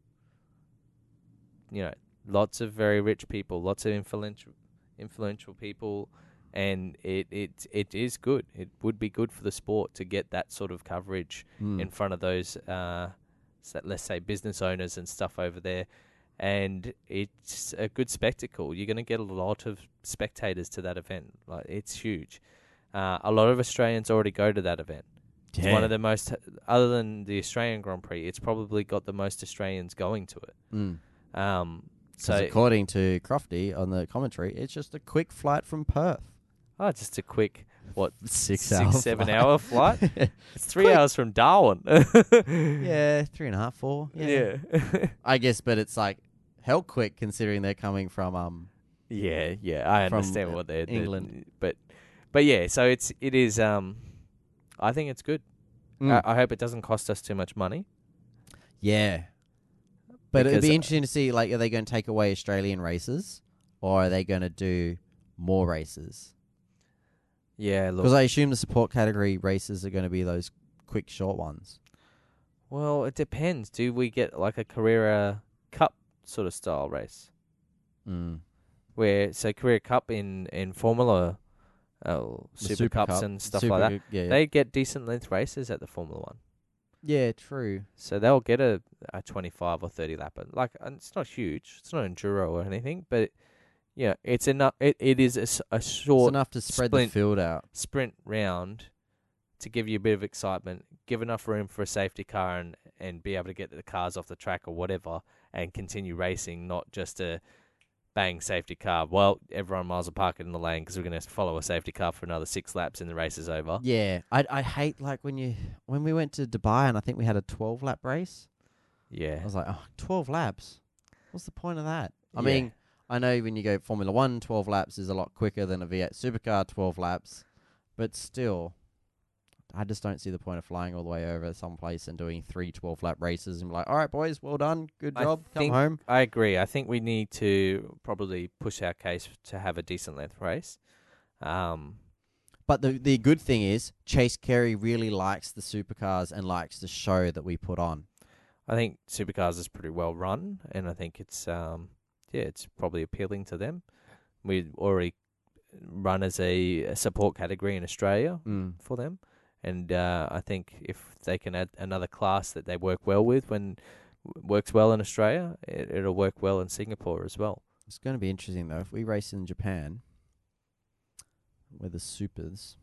you know, lots of very rich people, lots of influential influential people, and it it it is good. It would be good for the sport to get that sort of coverage Mm. in front of those, uh, let's say, business owners and stuff over there. And it's a good spectacle. You're going to get a lot of spectators to that event. Like it's huge. Uh, a lot of Australians already go to that event. It's one of the most, other than the Australian Grand Prix, it's probably got the most Australians going to it. Mm. Um, so, according to Crofty on the commentary, it's just a quick flight from Perth. oh, just a quick what (laughs) Six, six hour seven flight. hour (laughs) flight. It's three Quick. hours from Darwin. (laughs) yeah, three and a half, four. yeah. I guess, but it's like hell quick considering they're coming from um Yeah, yeah, I understand what they're they're- England. but but yeah, so it's it is. Um, I think it's good. Mm. I, I hope it doesn't cost us too much money. yeah. But it'd Because, be uh, interesting to see like are they going to take away Australian races or are they going to do more races? Yeah, look. Because I assume the support category races are going to be those quick short ones. well, it depends. Do we get like a Carrera Cup sort of style race? Mm. where so Carrera Cup in in Formula, Oh, the Super, Super Cups Cup, and stuff Super like that. good- Yeah, They get decent length races at the Formula One, yeah, true. so they'll get a a twenty five or thirty lapper. Like and it's not huge, it's not enduro or anything, but yeah, it's enough. It it is a, It's short enough to spread splint. the field out. sprint round to give you a bit of excitement, give enough room for a safety car and, and be able to get the cars off the track or whatever and continue racing, not just a bang safety car. Well, everyone miles apart in the lane because we're going to follow a safety car for another six laps and the race is over. Yeah, I I hate like when you when we went to Dubai and I think we had a 12 lap race. Yeah, I was like, oh, 12 laps. What's the point of that? I Yeah. mean, I know when you go Formula One, 12 laps is a lot quicker than a V8 supercar 12 laps, but still, I just don't see the point of flying all the way over someplace and doing three 12 lap races and be like, all right, boys, well done, good I job, come home. I agree. I think we need to probably push our case to have a decent length race. Um, But the the good thing is, Chase Carey really likes the supercars and likes the show that we put on. I think supercars is pretty well run, and I think it's um yeah, it's probably appealing to them. We already run as a, a support category in Australia Mm. for them, and uh, I think if they can add another class that they work well with when works well in Australia, it, it'll work well in Singapore as well. It's going to be interesting though if we race in Japan with the supers,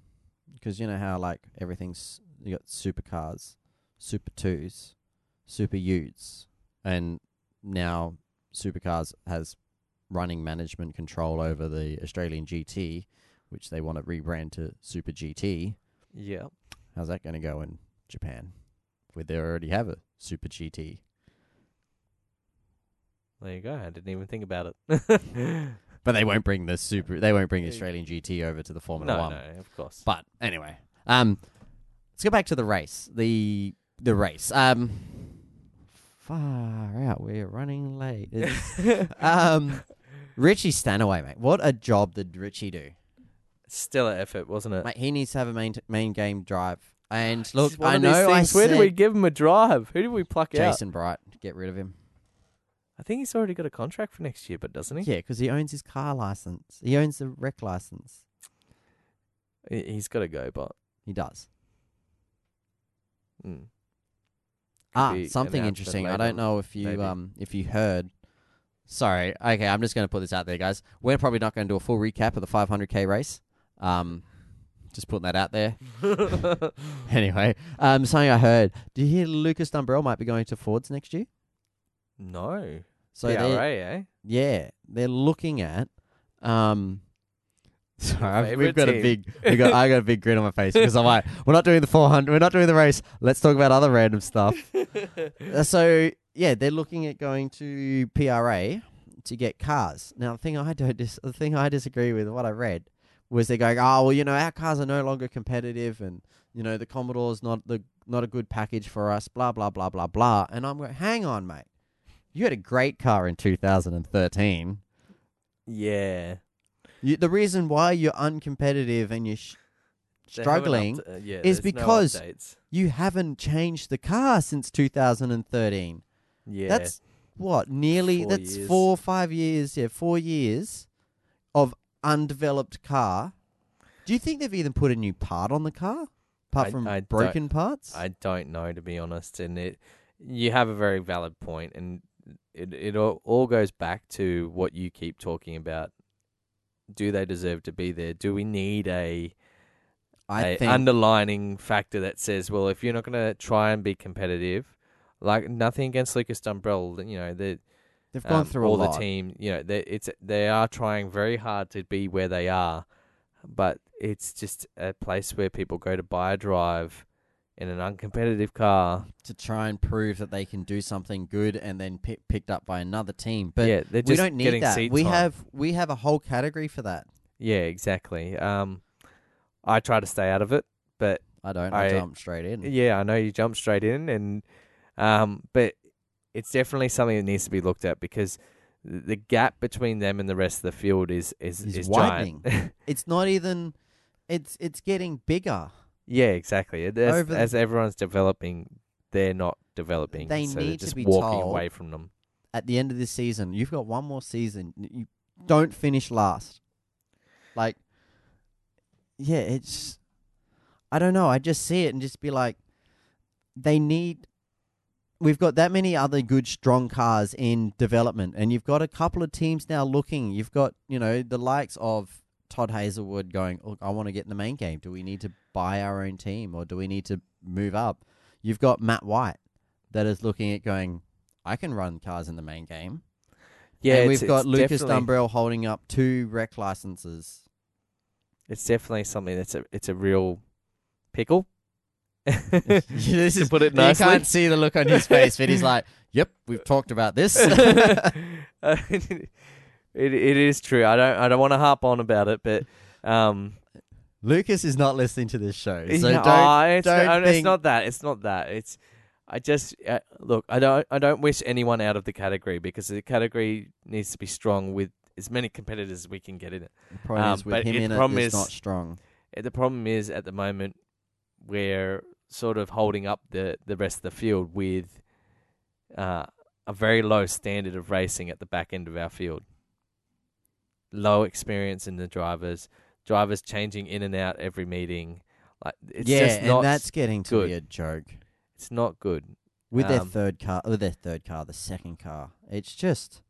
because you know how like everything's you got supercars, super twos, super utes, and now supercars has running management control over the Australian GT, which they want to rebrand to Super GT. Yeah, How's that going to go in Japan, where they already have a Super GT? there you go. I didn't even think about it. (laughs) But they won't bring the super. They won't bring Yeah. Australian GT over to the Formula no, One. no, of course. But anyway, um, let's go back to the race. The the race. Um, far out. We're running late. (laughs) Um, Richie Stanaway, mate. What a job did Richie do? Stellar effort, wasn't it? Mate, he needs to have a main main game drive. And look, I know I Where said do we give him a drive? Who do we pluck out? Jason Bright. Get rid of him. I think he's already got a contract for next year, but doesn't he? Yeah, because he owns his car license. He owns the rec license. He- He's got to go, but He does. mm. Ah, be something announced interesting. I don't know if you maybe. um if you heard. Sorry. Okay, I'm just going to put this out there, guys. We're probably not going to do a full recap of the 500k race. Um, just putting that out there. (laughs) Anyway, um, something I heard. Do you hear Lucas Dumbrell might be going to Fords next year? no. So PRA, they're- eh? yeah, they're looking at um. (laughs) Sorry, I've- we've got a big. We got. I got a big grin on my face because I'm like, we're not doing the 400. We're not doing the race. Let's talk about other random stuff. (laughs) Uh, so yeah, they're looking at going to PRA to get cars. Now the thing I don't dis- the thing I disagree with what I read was they're going, oh well, you know our cars are no longer competitive, and you know the Commodore's not the not a good package for us. Blah blah blah blah blah. And I'm going, hang on, mate, you had a great car in 2013. yeah. You, the reason why you're uncompetitive and you're sh- struggling uh, yeah, is there's no because- you haven't changed the car since 2013. yeah. That's what nearly Four that's years. four five years yeah four years undeveloped car do you think they've even put a new part on the car apart I- from I broken parts I don't know to be honest, and it you have a very valid point, and it it all, all goes back to what you keep talking about. Do they deserve to be there? Do we need a i a think underlining factor that says, well, if you're not going to try and be competitive, like nothing against Lucas Dumbrell, you know, the they've gone um, through all a lot the team, you know, they it's they are trying very hard to be where they are, but it's just a place where people go to buy a drive in an uncompetitive car. to try and prove that they can do something good and then pi picked up by another team but yeah, we don't need that we time. have we have a whole category for that yeah, exactly. Um, I try to stay out of it, but i don't i, I- jump straight in Yeah, I know you jump straight in, and um, but it's definitely something that needs to be looked at because the gap between them and the rest of the field is is Is is giant. (laughs) it's not even it's it's getting bigger yeah, exactly. As, Over as everyone's developing, they're not developing. They so need to just be walking told- away from them. at the end of this season, you've got one more season. You don't finish last. Like, yeah, it's. I don't know. I just see it and just be like, they need. We've got that many other good, strong cars in development, and you've got a couple of teams now looking. You've got, you know, the likes of Todd Hazelwood going, Look, I want to get in the main game. Do we need to buy our own team or do we need to move up? You've got Matt White that is looking at going, I can run cars in the main game. Yeah, and we've got Lucas Dumbrell holding up two rec licenses. It's definitely something that's a it's a real pickle. This (laughs) to is, put it nicely. you can't see the look on his face, but he's like, "Yep, we've talked about this." (laughs) (laughs) It it is true. I don't I don't want to harp on about it, but um, Lucas is not listening to this show, so yeah, don't. oh, it's, don't uh, it's not that. It's not that. It's I just uh, look. I don't I don't wish anyone out of the category because the category needs to be strong with as many competitors as we can get in it. The problem Um, is with but him in it, it's is- not strong. Uh, The problem is at the moment we're sort of holding up the the rest of the field with uh, a very low standard of racing at the back end of our field. Low experience in the drivers, drivers changing in and out every meeting. Like it's yeah, just not and that's getting to good. be a joke it's not good. with their Um, third car. With their third car, the second car. It's just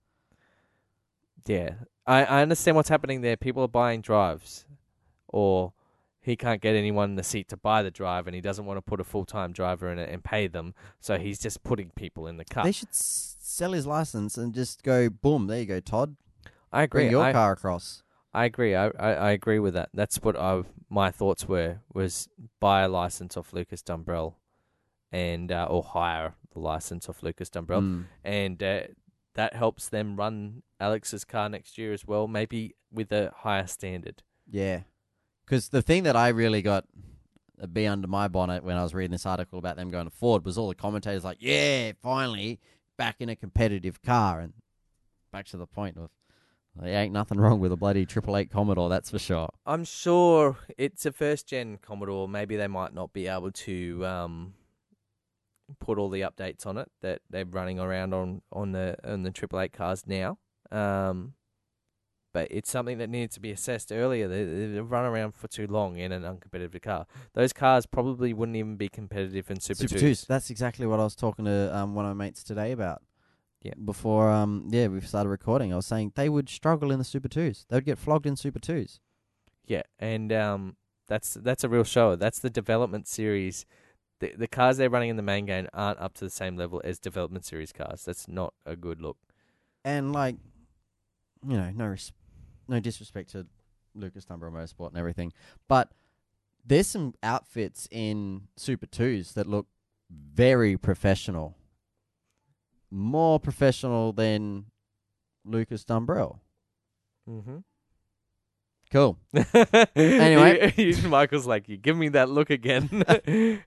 Yeah, I I understand what's happening there. People are buying drives, or he can't get anyone in the seat to buy the drive, and he doesn't want to put a full time driver in it and pay them, so he's just putting people in the car. they should s- sell his license and just go boom. There you go, Todd. I agree. Bring your I, car across. I agree. I, I, I agree with that. That's what I my thoughts were was buy a license off Lucas Dumbrell, and uh, or hire the license off Lucas Dumbrell, Mm. and uh, that helps them run Alex's car next year as well, maybe with a higher standard. Yeah. Because the thing that I really got a bee under my bonnet when I was reading this article about them going to Ford was all the commentators like, yeah, finally back in a competitive car. And back to the point of, there ain't nothing wrong with a bloody Triple Eight Commodore, that's for sure. I'm sure it's a first gen Commodore. Maybe they might not be able to um, put all the updates on it that they're running around on on the on the Triple Eight cars now. Um, but it's something that needs to be assessed earlier. They, they've run around for too long in an uncompetitive car. Those cars probably wouldn't even be competitive in Super, Super Twos. Twos. That's exactly what I was talking to um, one of my mates today about. Yeah. Before um yeah we started recording, I was saying they would struggle in the Super Twos. They would get flogged in Super Twos. Yeah, and um, that's that's a real show. That's the development series. The the cars they're running in the main game aren't up to the same level as development series cars. That's not a good look. and like, you know, no res- no disrespect to Lucas Dumbrell Motorsport and everything, but there's some outfits in Super Twos that look very professional, more professional than Lucas Dumbrell. Mm-hmm. Cool. (laughs) Anyway. (laughs) Michael's like, you give me that look again. (laughs)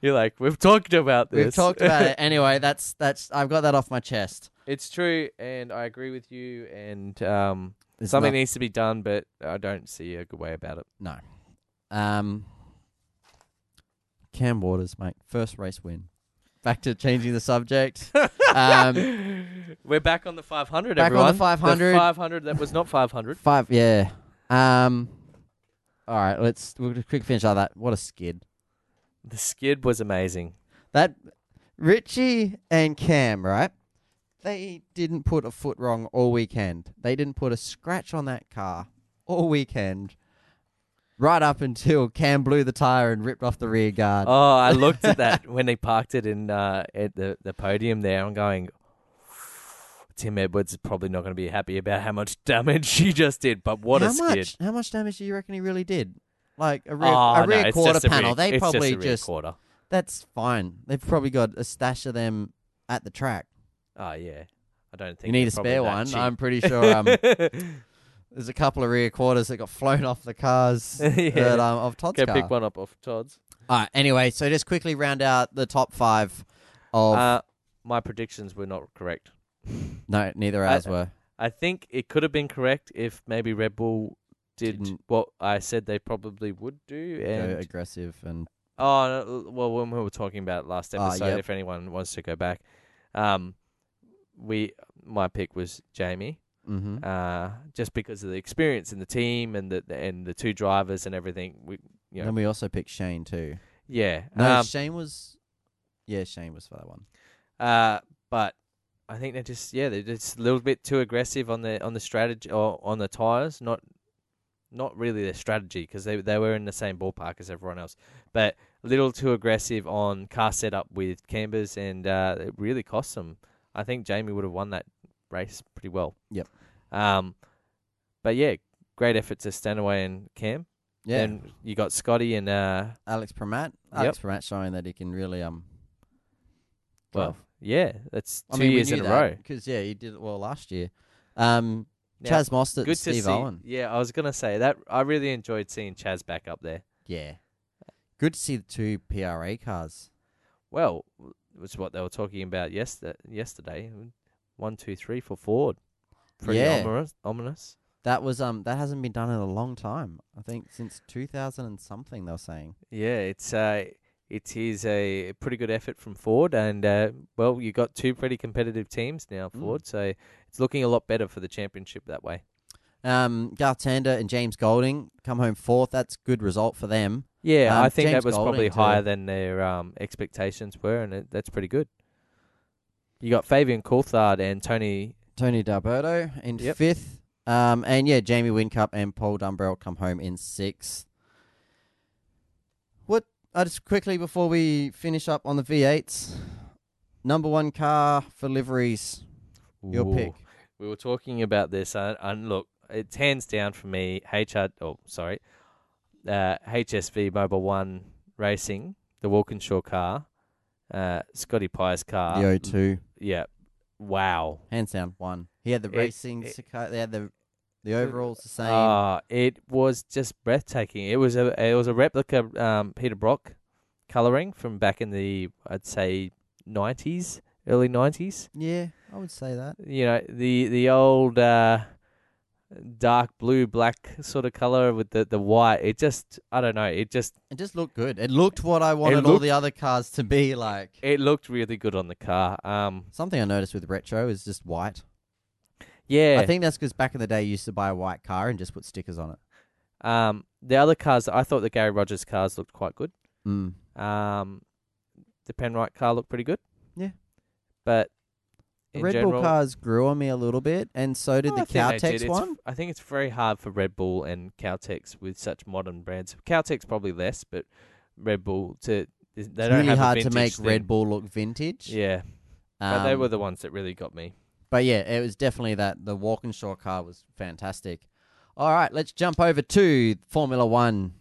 You're like, we've talked about this. We've talked about it anyway. That's that's I've got that off my chest. It's true, and I agree with you. And um, There's something not- needs to be done, but I don't see a good way about it. no. Um. Cam Waters, mate, first race win. Back to changing the subject. (laughs) Um, We're back on the 500, Back on the everyone. 500. The 500 that was not 500. Five, yeah. Um. All right, let's we'll just quick finish on that. What a skid! The skid was amazing. That Richie and Cam, right? They didn't put a foot wrong all weekend. They didn't put a scratch on that car all weekend. Right up until Cam blew the tire and ripped off the rear guard. Oh, I (laughs) looked at that when they parked it in uh, at the, the podium there. I'm going, Tim Edwards is probably not going to be happy about how much damage he just did, but what how a skid. much? How much damage do you reckon he really did? Like a rear, oh, a no, rear it's quarter panel. rear- they it's probably just, just quarter. that's fine. They've probably got a stash of them at the track. Oh, yeah. I don't think You need a spare one. cheap. I'm pretty sure. Um, (laughs) there's a couple of rear quarters that got flown off the cars (laughs) Yeah. that, um, of Todd's Go car. pick one up off Todd's. All right. Anyway, so just quickly round out the top five of. Uh, my predictions were not correct. (laughs) no, neither I- ours were. I think it could have been correct if maybe Red Bull did Didn't- what I said they probably would do. Go And aggressive and Oh well, when we were talking about last Ah, episode, yep. if anyone wants to go back, um, we my pick was Jamie, Mm-hmm. uh, just because of the experience in the team and the and the two drivers and everything. We, you know, Then we also picked Shane too. yeah. No, um, Shane was. Yeah, Shane was for that one. Uh, but I think they're just yeah they're just a little bit too aggressive on the on the strategy or on the tires. Not not really their strategy because they they were in the same ballpark as everyone else, but a little too aggressive on car setup with cambers and uh, it really cost them. I think Jamie would have won that race pretty well. Yep. Um, but yeah, great effort to Stanaway and Cam. Yeah, Then you got Scotty and uh, Alex Premat. Alex Premat showing that he can really um. well, yeah, that's two I mean, years in knew a row. because yeah, he did it well last year. Um, Now, Chaz Mostert, good and to Steve see. Owen. Yeah, I was gonna say that. I really enjoyed seeing Chaz back up there. Yeah, good to see the two PRA cars. Well, was what they were talking about yesterday. Yesterday, one, two, three for Ford. Pretty Yeah. ominous. ominous. That was um that hasn't been done in a long time. I think since two thousand and something. They were saying. Yeah, it's uh, it is a pretty good effort from Ford, and uh, well, you got two pretty competitive teams now, Mm. Ford. So it's looking a lot better for the championship that way. Um, Garth Tander and James Golding come home fourth. That's good result for them. Yeah, Um, I think James that was probably Golding too. higher than their um, expectations were, and it, that's pretty good. You got Fabian Coulthard and Tony. Tony D'Alberto in Yep. fifth. Um, and yeah, Jamie Whincup and Paul Dumbrell come home in sixth. What? I just quickly before we finish up on the V8s, number one car for liveries. Your Ooh. pick. We were talking about this, uh, and look, it's hands down for me. HR, oh sorry, uh, HSV Mobil One Racing, the Walkinshaw car, uh, Scotty Pye's car. the O2, Yeah, wow. hands down one. He had the It- racing. it- they had the the overalls the same. Ah, it was just breathtaking. It was a it was a replica um, Peter Brock coloring from back in the I'd say nineties, early nineties. yeah, I would say that. You know the the old uh, dark blue black sort of color with the the white. It just I don't know. It just It just looked good. It looked what I wanted all the other cars to be like. it looked really good on the car. Um, Something I noticed with retro is just white. yeah. I think that's because back in the day you used to buy a white car and just put stickers on it. um, the other cars, I thought the Garry Rogers cars looked quite good. Mm. Um, the Penrite car looked pretty good. Yeah. but Red general, Bull cars grew on me a little bit, and so did Oh, the I think they did. Caltex It's- one. I think it's very hard for Red Bull and Caltex with such modern brands. Caltex probably less, but Red Bull to they It's don't really have a hard to vintage make thing. Red Bull look vintage. Yeah, but they Um, were the ones that really got me. But yeah, it was definitely that. The Walkinshaw car was fantastic. All right, let's jump over to Formula One.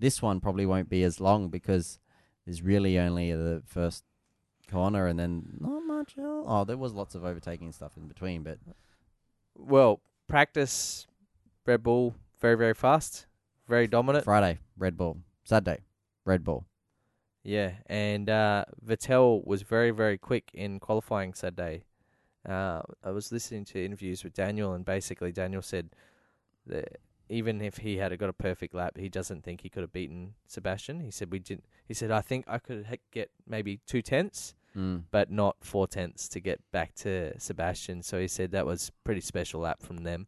This one probably won't be as long because there's really only the first corner and then not much else. Oh, there was lots of overtaking stuff in between, but Well, practice Red Bull very very fast, very dominant. Friday, Red Bull. Saturday, Red Bull. Yeah, and uh, Vettel was very, very quick in qualifying Saturday. Uh, I was listening to interviews with Daniel, and basically Daniel said that even if he had got a perfect lap, he doesn't think he could have beaten Sebastian. He said we didn't. He said I think I could ha- get maybe two tenths, Mm. but not four tenths to get back to Sebastian. So he said that was pretty special lap from them.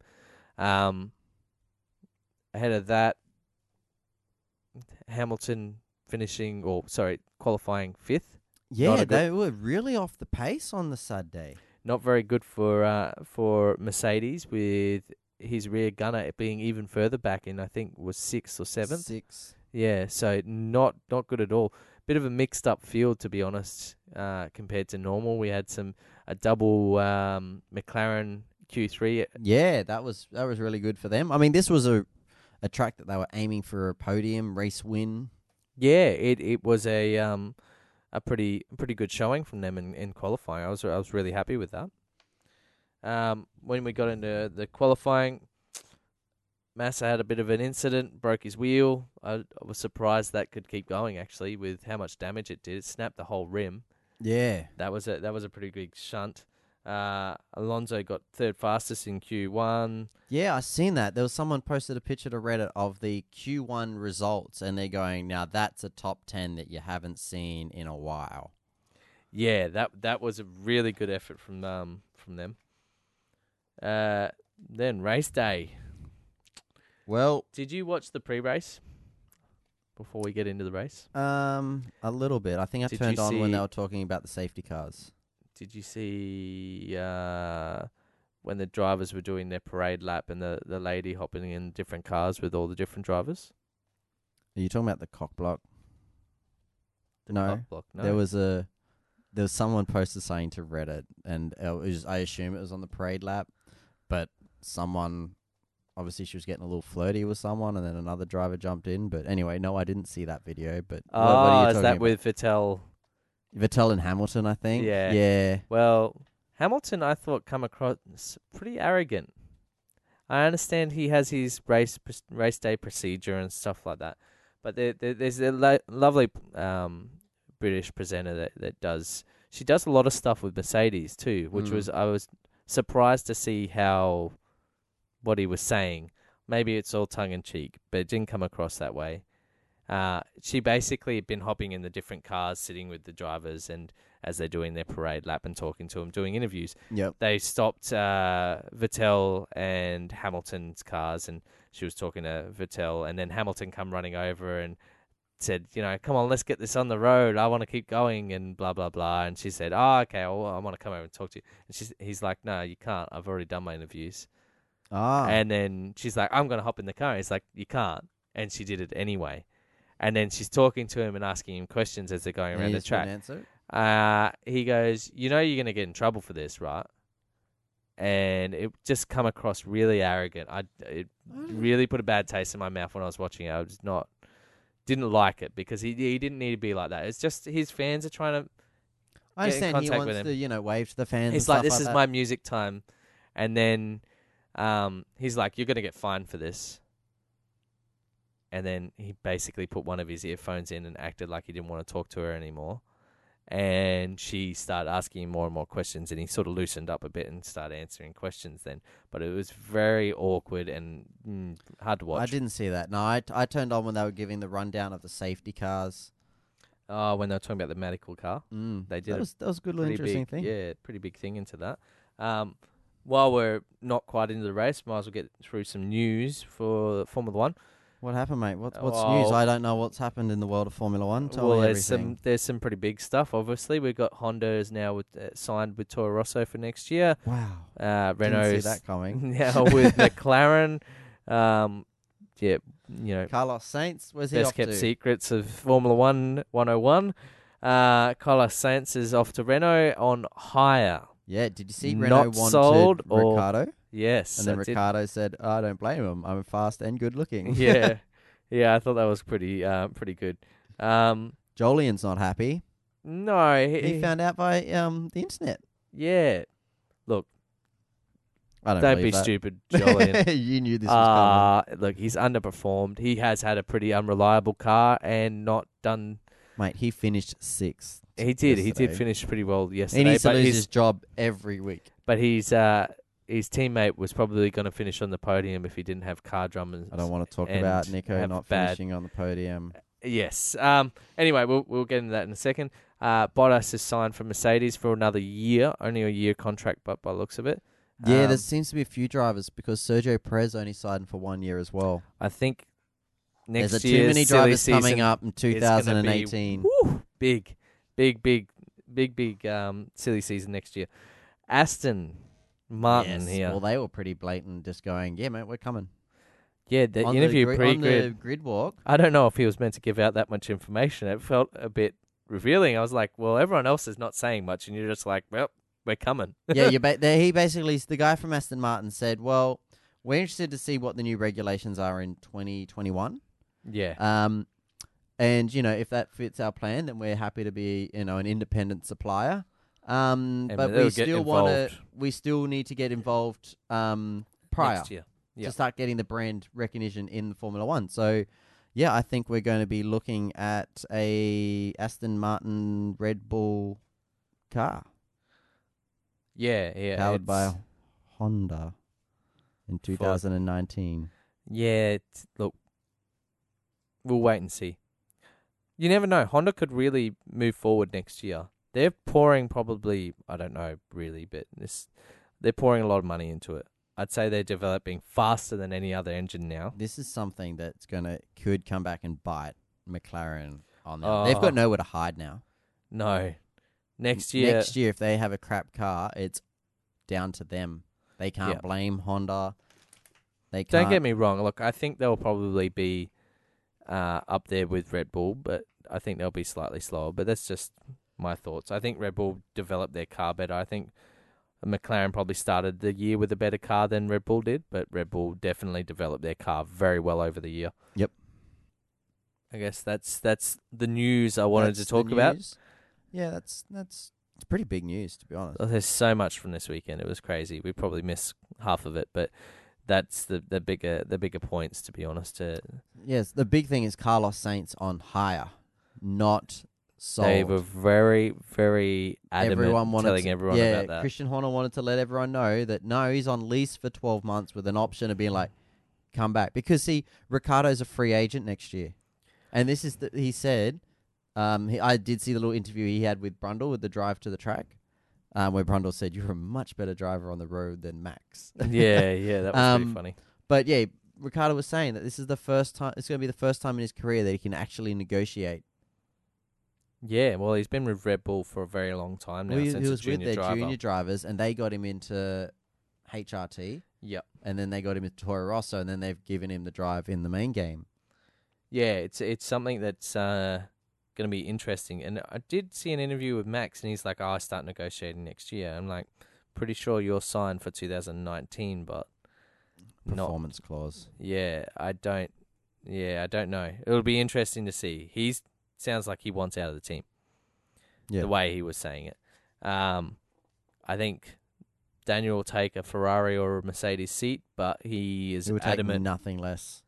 Um, ahead of that, Hamilton finishing or sorry qualifying fifth. Yeah, they were really off the pace on the Saturday. Not very good for uh, for Mercedes with his rear gunner being even further back in I think was sixth or seventh. Six. Yeah, so not not good at all. Bit of a mixed up field to be honest, uh, compared to normal. We had some a double um, McLaren Q3. Yeah, that was that was really good for them. I mean, this was a a track that they were aiming for a podium race win. Yeah, it it was a um a pretty pretty good showing from them in, in qualifying. I was I was really happy with that. Um, when we got into the qualifying, Massa had a bit of an incident, broke his wheel. I, I was surprised that could keep going actually with how much damage it did. It snapped the whole rim. Yeah, That was a that was a pretty big shunt. Uh, Alonso got third fastest in Q1. yeah, I seen that. There was someone posted a picture to Reddit of the Q1 results, and they're going, "Now that's a top ten that you haven't seen in a while." Yeah, that that was a really good effort from um from them. Uh, then race day. Well, Did you watch the pre-race before we get into the race? um, a little bit. I think I Did turned on when they were talking about the safety cars. Did you see uh, when the drivers were doing their parade lap and the, the lady hopping in different cars with all the different drivers? Are you talking about the cock block? The No, cock block, no. There was a there was someone posted something to Reddit, and it was, I assume it was on the parade lap, but someone obviously she was getting a little flirty with someone, and then another driver jumped in. But anyway, no, I didn't see that video. But Oh, what, what are you is that about? with Vettel? Vettel and Hamilton? I think. Yeah. Yeah. Well, Hamilton, I thought come across pretty arrogant. I understand he has his race race day procedure and stuff like that, but there, there there's a lo- lovely um, British presenter that that does. She does a lot of stuff with Mercedes too, which Mm. was I was surprised to see how what he was saying. Maybe it's all tongue in cheek, but it didn't come across that way. Uh, she basically had been hopping in the different cars, sitting with the drivers, and as they're doing their parade lap and talking to them, doing interviews. Yep. They stopped uh, Vettel and Hamilton's cars, and she was talking to Vettel, and then Hamilton come running over and said, you know, come on, let's get this on the road. I want to keep going, and blah blah blah. And she said, oh, okay, well, I want to come over and talk to you. And she's, he's like, no, you can't. I've already done my interviews. Ah. And then she's like, I'm going to hop in the car. He's like, you can't. And she did it anyway. And then she's talking to him and asking him questions as they're going around he the track. answer? Uh, he goes, you know, you're going to get in trouble for this, right? And it just come across really arrogant. I it really put a bad taste in my mouth when I was watching it. I was not didn't like it because he he didn't need to be like that. It's just his fans are trying to. I understand he wants to, you know, wave to the fans. He's like, this like is that. my music time, and then um, he's like, you're going to get fined for this. And then he basically put one of his earphones in and acted like he didn't want to talk to her anymore. And she started asking him more and more questions, and he sort of loosened up a bit and started answering questions then. But it was very awkward and mm, hard to watch. I didn't see that. No, I, I turned on when they were giving the rundown of the safety cars. Oh, when they were talking about the medical car. Mm. They did That was that was a good little interesting big, thing. Yeah, pretty big thing into that. Um, while we're not quite into the race, might as well get through some news for the Formula One. What happened, mate? What, what's Well- news? I don't know what's happened in the world of Formula One. Tell well, there's some there's some pretty big stuff. Obviously, we've got Honda is now with, uh, signed with Toro Rosso for next year. Wow. Uh, Didn't see that coming. (laughs) now with (laughs) McLaren. Um, yeah, you know, Carlos Sainz, where's he best kept to? secrets of Formula One 101. Uh, Carlos Sainz is off to Renault on hire. Yeah, did you see Not wanted sold or- Ricciardo? Yes, And then I did- Ricciardo said, oh, I don't blame him. I'm fast and good looking. (laughs) yeah, (laughs) yeah. I thought that was pretty, uh, pretty good. Um, Jolyon's not happy. no, he, He found out by um the internet. yeah. Look, I don't, Don't believe be that. stupid, Jolyon. (laughs) you knew this was Uh, look, he's underperformed. He has had a pretty unreliable car and not done. Mate, he finished sixth. He did. He yesterday. did finish pretty well yesterday. He needs to but lose his, his job every week. but he's uh, his teammate was probably going to finish on the podium if he didn't have car drummers. I don't want to talk about Nico not bad- finishing on the podium. Yes. Um. Anyway, we'll we'll get into that in a second. Uh, Bottas is signed for Mercedes for another year, only a year contract, but by the looks of it, Yeah, Um, there seems to be a few drivers because Sergio Perez only signed for one year as well. I think next There's a too many drivers coming up in gonna be 2018. Woo, big, big, big, big, big um, silly season next year. Aston Martin Yes. here. Well, they were pretty blatant, just going, "Yeah, mate, we're coming." yeah, the on interview the, gri- pre on the grid. grid walk. I don't know if he was meant to give out that much information. It felt a bit revealing. I was like, well, everyone else is not saying much, and you're just like, well, we're coming. (laughs) yeah, you (laughs) ba- he basically the guy from Aston Martin said, "Well, we're interested to see what the new regulations are in 2021. yeah. Um, and you know, if that fits our plan, then we're happy to be, you know, an independent supplier. Um, but we still want to, we still need to get involved um, prior Next year. Yeah. to start getting the brand recognition in Formula One. So, yeah, I think we're going to be looking at a Aston Martin Red Bull car Yeah, yeah. powered by Honda in 2019. Yeah, it's, look, we'll wait and see. You never know. Honda could really move forward next year. They're pouring probably, I don't know really, but this they're pouring a lot of money into it. I'd say they're developing faster than any other engine now. This is something that's gonna could come back and bite McLaren on them. They've Oh. got nowhere to hide now. No, next year, Next year, if they have a crap car, it's down to them. They can't blame Honda. They can't. Don't get me wrong. Look, I think they'll probably be uh, up there with Red Bull, but I think they'll be slightly slower. But that's just my thoughts. I think Red Bull developed their car better. I think McLaren probably started the year with a better car than Red Bull did, but Red Bull definitely developed their car very well over the year. Yep. I guess that's that's the news I wanted That's to talk about. Yeah, that's that's it's pretty big news to be honest. Oh, There's so much from this weekend. It was crazy. We probably missed half of it, but that's the, the bigger the bigger points to be honest. Yes, the big thing is Carlos Sainz on hire, not sold. They were very, very adamant everyone wanted telling to- everyone yeah, about that. Christian Horner wanted to let everyone know that no, he's on lease for 12 months with an option of being like, come back. Because, see, Ricciardo's a free agent next year. And this is, the, he said, um, he, I did see the little interview he had with Brundle with the drive to the track, um, where Brundle said, You're a much better driver on the road than Max. (laughs) yeah, yeah, that was Um, pretty funny. But yeah, Ricciardo was saying that this is the first time, it's going to be the first time in his career that he can actually negotiate. Yeah, well, he's been with Red Bull for a very long time now Well, he, since he a was with their driver. junior drivers, and they got him into HRT. Yep. and then they got him into Toro Rosso, and then they've given him the drive in the main game. Yeah, it's it's something that's uh, going to be interesting. And I did see an interview with Max, and he's like, "Oh, I start negotiating next year." I'm like, "Pretty sure you're signed for 2019, but not Performance clause. Yeah, I don't. Yeah, I don't know. It'll be interesting to see. He's sounds like he wants out of the team. Yeah, The way he was saying it. Um, I think Daniel will take a Ferrari or a Mercedes seat, but he is take adamant. nothing less.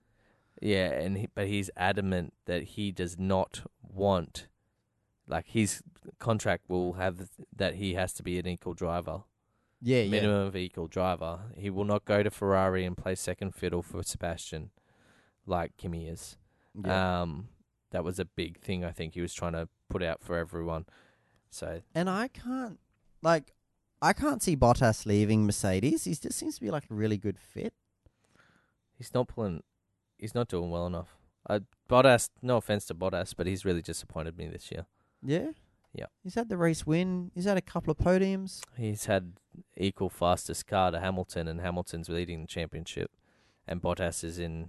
Yeah, and he, but he's adamant that he does not want. Like his contract will have that he has to be an equal driver, Yeah, yeah. minimum of equal driver. He will not go to Ferrari and play second fiddle for Sebastian, like Kimi is. yeah. Um, that was a big thing I think he was trying to put out for everyone. So and I can't like, I can't see Bottas leaving Mercedes. He just seems to be like a really good fit. he's not pulling, he's not doing well enough. Uh, Bottas, no offense to Bottas, but he's really disappointed me this year. Yeah. Yeah. He's had the race win. He's had a couple of podiums. He's had equal fastest car to Hamilton, and Hamilton's leading the championship, and Bottas is in.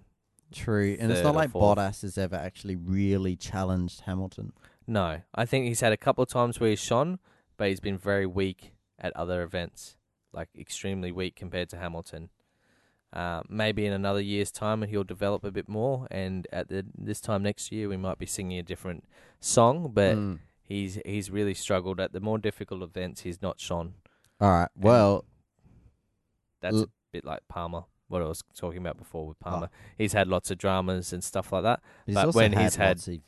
True, and it's Third not or like fourth. Bottas has ever actually really challenged Hamilton. No, I think he's had a couple of times where he's shone, but he's been very weak at other events, like extremely weak compared to Hamilton. Uh, maybe in another year's time and he'll develop a bit more, and at the this time next year we might be singing a different song. But Mm. he's he's really struggled at the more difficult events. He's not shone. All right. Well, That's L- a bit like Palmer. What I was talking about before with Oh. Palmer, he's had lots of dramas and stuff like that. but also when had he's had- of-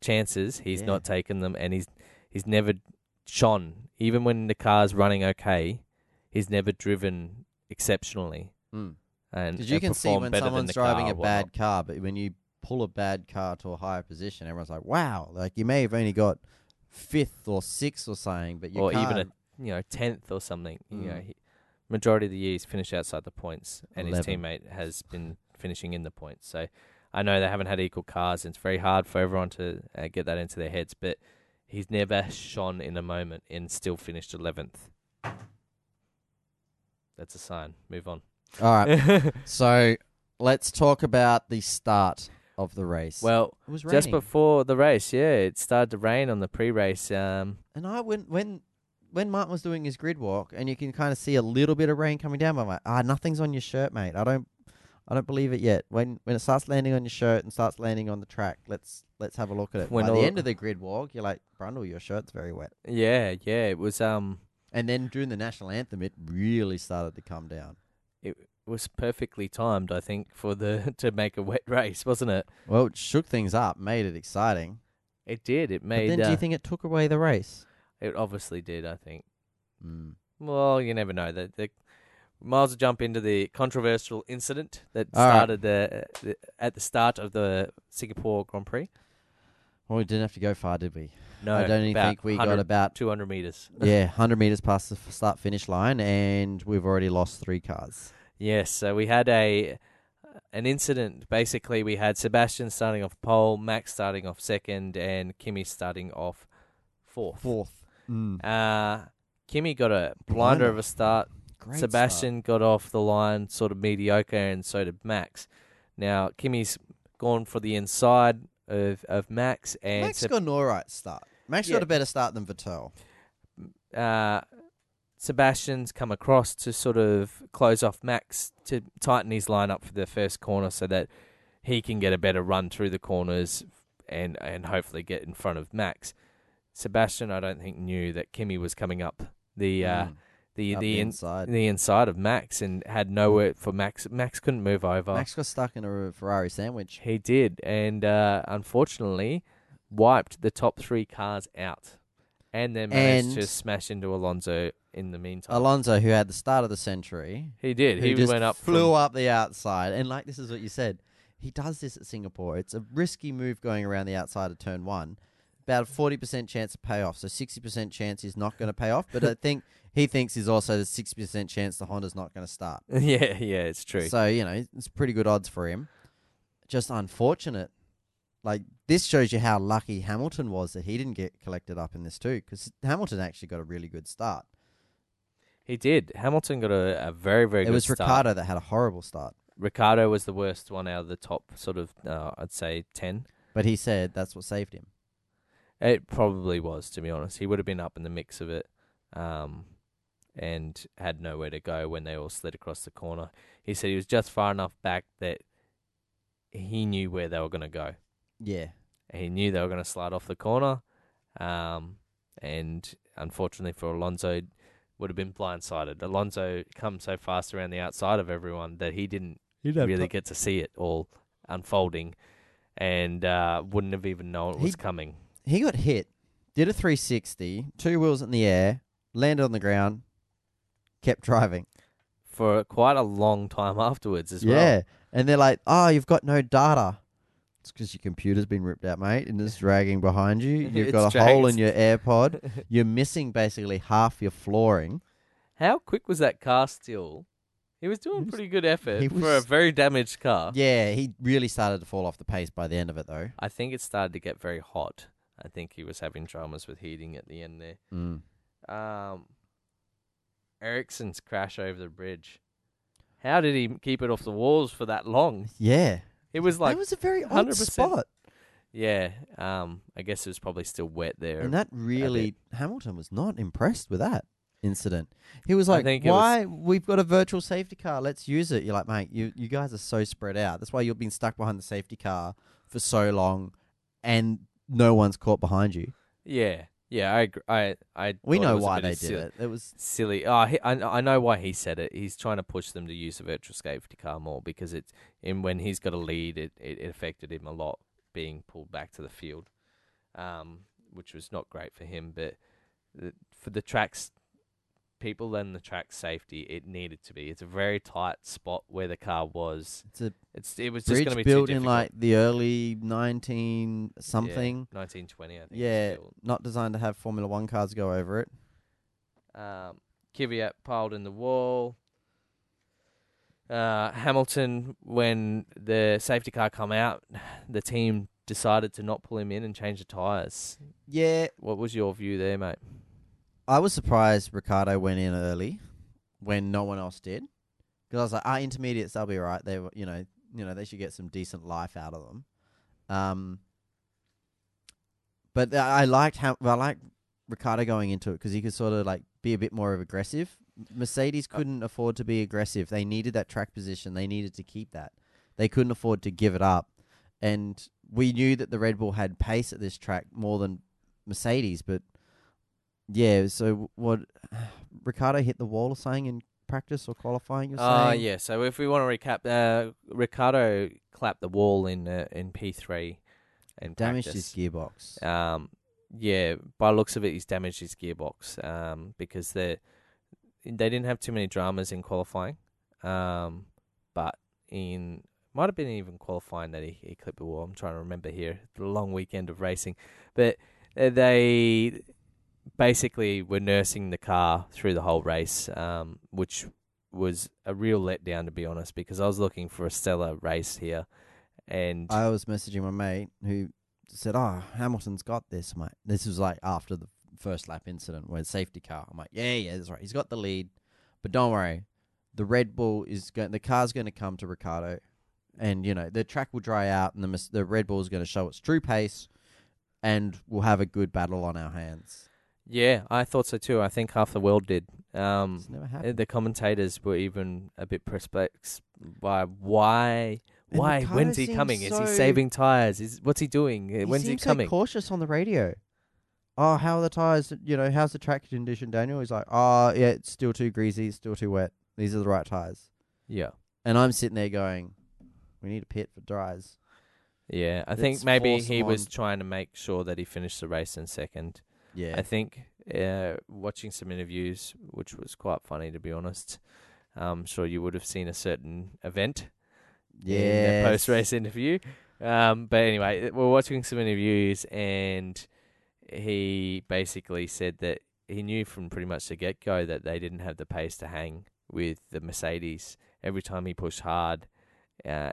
chances, he's Yeah. not taken them, and he's he's never shone. Even when the car's running okay, he's never driven exceptionally. Mm. And Because you and can see when someone's driving a bad car, but when you pull a bad car to a higher position, everyone's like, "Wow!" Like you may have only got fifth or sixth or something, but you or even a you know tenth or something. You know, Mm. he, majority of the year he's finished outside the points, and his teammate has been finishing in the points. So I know they haven't had equal cars, and it's very hard for everyone to uh, get that into their heads. But he's never shone in a moment and still finished eleventh. That's a sign. Move on. All right, (laughs) so let's talk about the start of the race. well, it was just before the race, yeah, it started to rain on the pre-race. Um, and I when when when Martin was doing his grid walk, and you can kind of see a little bit of rain coming down. I'm like, ah, nothing's on your shirt, mate. I don't. I don't believe it yet. When when it starts landing on your shirt and starts landing on the track, let's let's have a look at it. When By all- the end of the grid walk, you're like, Brundle, your shirt's very wet. yeah, yeah, it was. Um, And then during the national anthem, it really started to come down. it was perfectly timed, I think, for the (laughs) to make a wet race, wasn't it? Well, it shook things up, made it exciting. It did. It made But made. then, do uh, you think it took away the race? It obviously did. I think. Mm. Well, you never know. The, the might as well jump into the controversial incident that All right. started the, the at the start of the Singapore Grand Prix. Well, we didn't have to go far, did we? No, I don't even think we got about 200 meters. (laughs) yeah, 100 meters past the start finish line, and we've already lost three cars. Yes, so we had a an incident. Basically, we had Sebastian starting off pole, Max starting off second, and Kimi starting off fourth. Fourth. Mm. Uh, Kimi got a blinder of a start. Great Sebastian got off the line sort of mediocre, and so did Max. Now Kimi's gone for the inside of of Max, and Max Seb- got an alright start. Max Yeah. got a better start than Vettel. uh, Sebastian's come across to sort of close off Max to tighten his line up for the first corner so that he can get a better run through the corners and and hopefully get in front of Max. Sebastian, I don't think knew that Kimi was coming up the uh, Mm. the Up the in, inside. the inside of Max and had nowhere for Max. Max couldn't move over. Max got stuck in a Ferrari sandwich. He did, and uh, unfortunately, wiped the top three cars out, and then managed And- to smash into Alonso in the meantime. Alonso, who had the start of the century, he did. He just went up. flew from- up the outside, and like this is what you said. He does this at Singapore. It's a risky move going around the outside of turn one. About a forty percent chance of payoff. So sixty percent chance he's not going to pay off. But I think (laughs) he thinks is also the sixty percent chance the Honda's not going to start. (laughs) yeah, yeah, it's true. So you know it's pretty good odds for him. Just unfortunate. Like this shows you how lucky Hamilton was that he didn't get collected up in this too, because Hamilton actually got a really good start. he did. Hamilton got a, a very, very it was start. Ricciardo that had a horrible start, Ricciardo was the worst one out of the top, sort of. Uh, I'd say ten. but he said that's what saved him. It probably was, to be honest. He would have been up in the mix of it, um, and had nowhere to go when they all slid across the corner. He said he was just far enough back that he knew where they were going to go. Yeah, He knew they were going to slide off the corner, um, and unfortunately for Alonso, would have been blindsided. Alonso come so fast around the outside of everyone that he didn't really get to see it all unfolding, and uh, wouldn't have even known it was He- coming. He got hit, did a 360, two wheels in the air, landed on the ground, kept driving. for quite a long time afterwards as well. yeah, and they're like, "Oh, you've got no data." It's because your computer's been ripped out, mate, and it's dragging behind you. (laughs) You've It's got a hole in your AirPod. (laughs) You're missing basically half your flooring. How quick was that car still? He was doing He was- pretty good effort he for a was- very damaged car. Yeah, he really started to fall off the pace by the end of it, though. I think it started to get very hot. I think he was having dramas with heating at the end there. Mm. Um, Ericsson's crash over the bridge. How did he keep it off the walls for that long? Yeah, It was like, it was a very odd 100%. spot, yeah. Um, I guess it was probably still wet there. and that really Hamilton was not impressed with that incident. He was like, it was- "Why? We've got a virtual safety car. Let's use it." You're like, "Mate, you you guys are so spread out. That's why you've been stuck behind the safety car for so long, and no one's caught behind you." yeah, yeah. I, agree. I, I. We thought it know was a why bit they of did it. It was silly. Oh, he, I I know why he said it. He's trying to push them to use the virtual safety car more because it's in when he's got a lead, it, it, it affected him a lot being pulled back to the field, um, which was not great for him. But the, for the tracks people and the track safety, it needed to be. It's a very tight spot where the car was. it's a It's it was just going to be built in like the early nineteen something. yeah, 1920, I think. Yeah, not designed to have Formula One cars go over it. Um, Kvyat piled in the wall. Uh, Hamilton, when the safety car come out, the team decided to not pull him in and change the tyres. Yeah, What was your view there, mate? I was surprised Ricciardo went in early when no one else did. Because I was like, ah, intermediates, they'll be right. They, were- you know, you know, they should get some decent life out of them. Um, but I I liked how I liked Ricciardo going into it because he could sort of like be a bit more of aggressive. Mercedes Uh, couldn't afford to be aggressive. They needed that track position. They needed to keep that. They couldn't afford to give it up. And we knew that the Red Bull had pace at this track more than Mercedes, but yeah. So what? (sighs) Ricciardo hit the wall or something in practice or qualifying? You're Uh, yeah. So if we want to recap, uh, Ricciardo clapped the wall in uh, in P three and damaged practice. his gearbox. Um, yeah, by the looks of it, he's damaged his gearbox um, because they they didn't have too many dramas in qualifying, um, but in Might have been even qualifying that he, he clipped the wall. I'm trying to remember here. The long weekend of racing, but uh, they basically were nursing the car through the whole race, um, which was a real letdown to be honest, because I was looking for a stellar race here, and I was messaging my mate who said, "Oh, Hamilton's got this, mate." This was like after the first lap incident where safety car. I'm like, "Yeah, yeah, that's right. He's got the lead, but don't worry, the Red Bull is going. The car's going to come to Ricciardo, and you know the track will dry out, and the the Red Bull is going to show its true pace, and we'll have a good battle on our hands." Yeah, I thought so too. I think half the world did. Um, It's never Uh, happened. The commentators were even a bit perplexed by why. And Why? When's he seems coming? Is so- he saving tires? Is what's he doing? Uh, He When's he seems coming? So cautious on the radio. Oh, how are the tires? You know, how's the track condition, Daniel? He's like, oh, yeah, it's still too greasy, it's still too wet. These are the right tires. yeah, And I'm sitting there going, we need a pit for dries. yeah. I Let's think maybe force he him was on. trying to make sure that he finished the race in second. Yeah, I think uh, watching some interviews, which was quite funny to be honest. I'm sure you would have seen a certain event yeah. the post race interview. Um, but anyway, we're watching some interviews, and he basically said that he knew from pretty much the get go that they didn't have the pace to hang with the Mercedes. Every time he pushed hard, uh,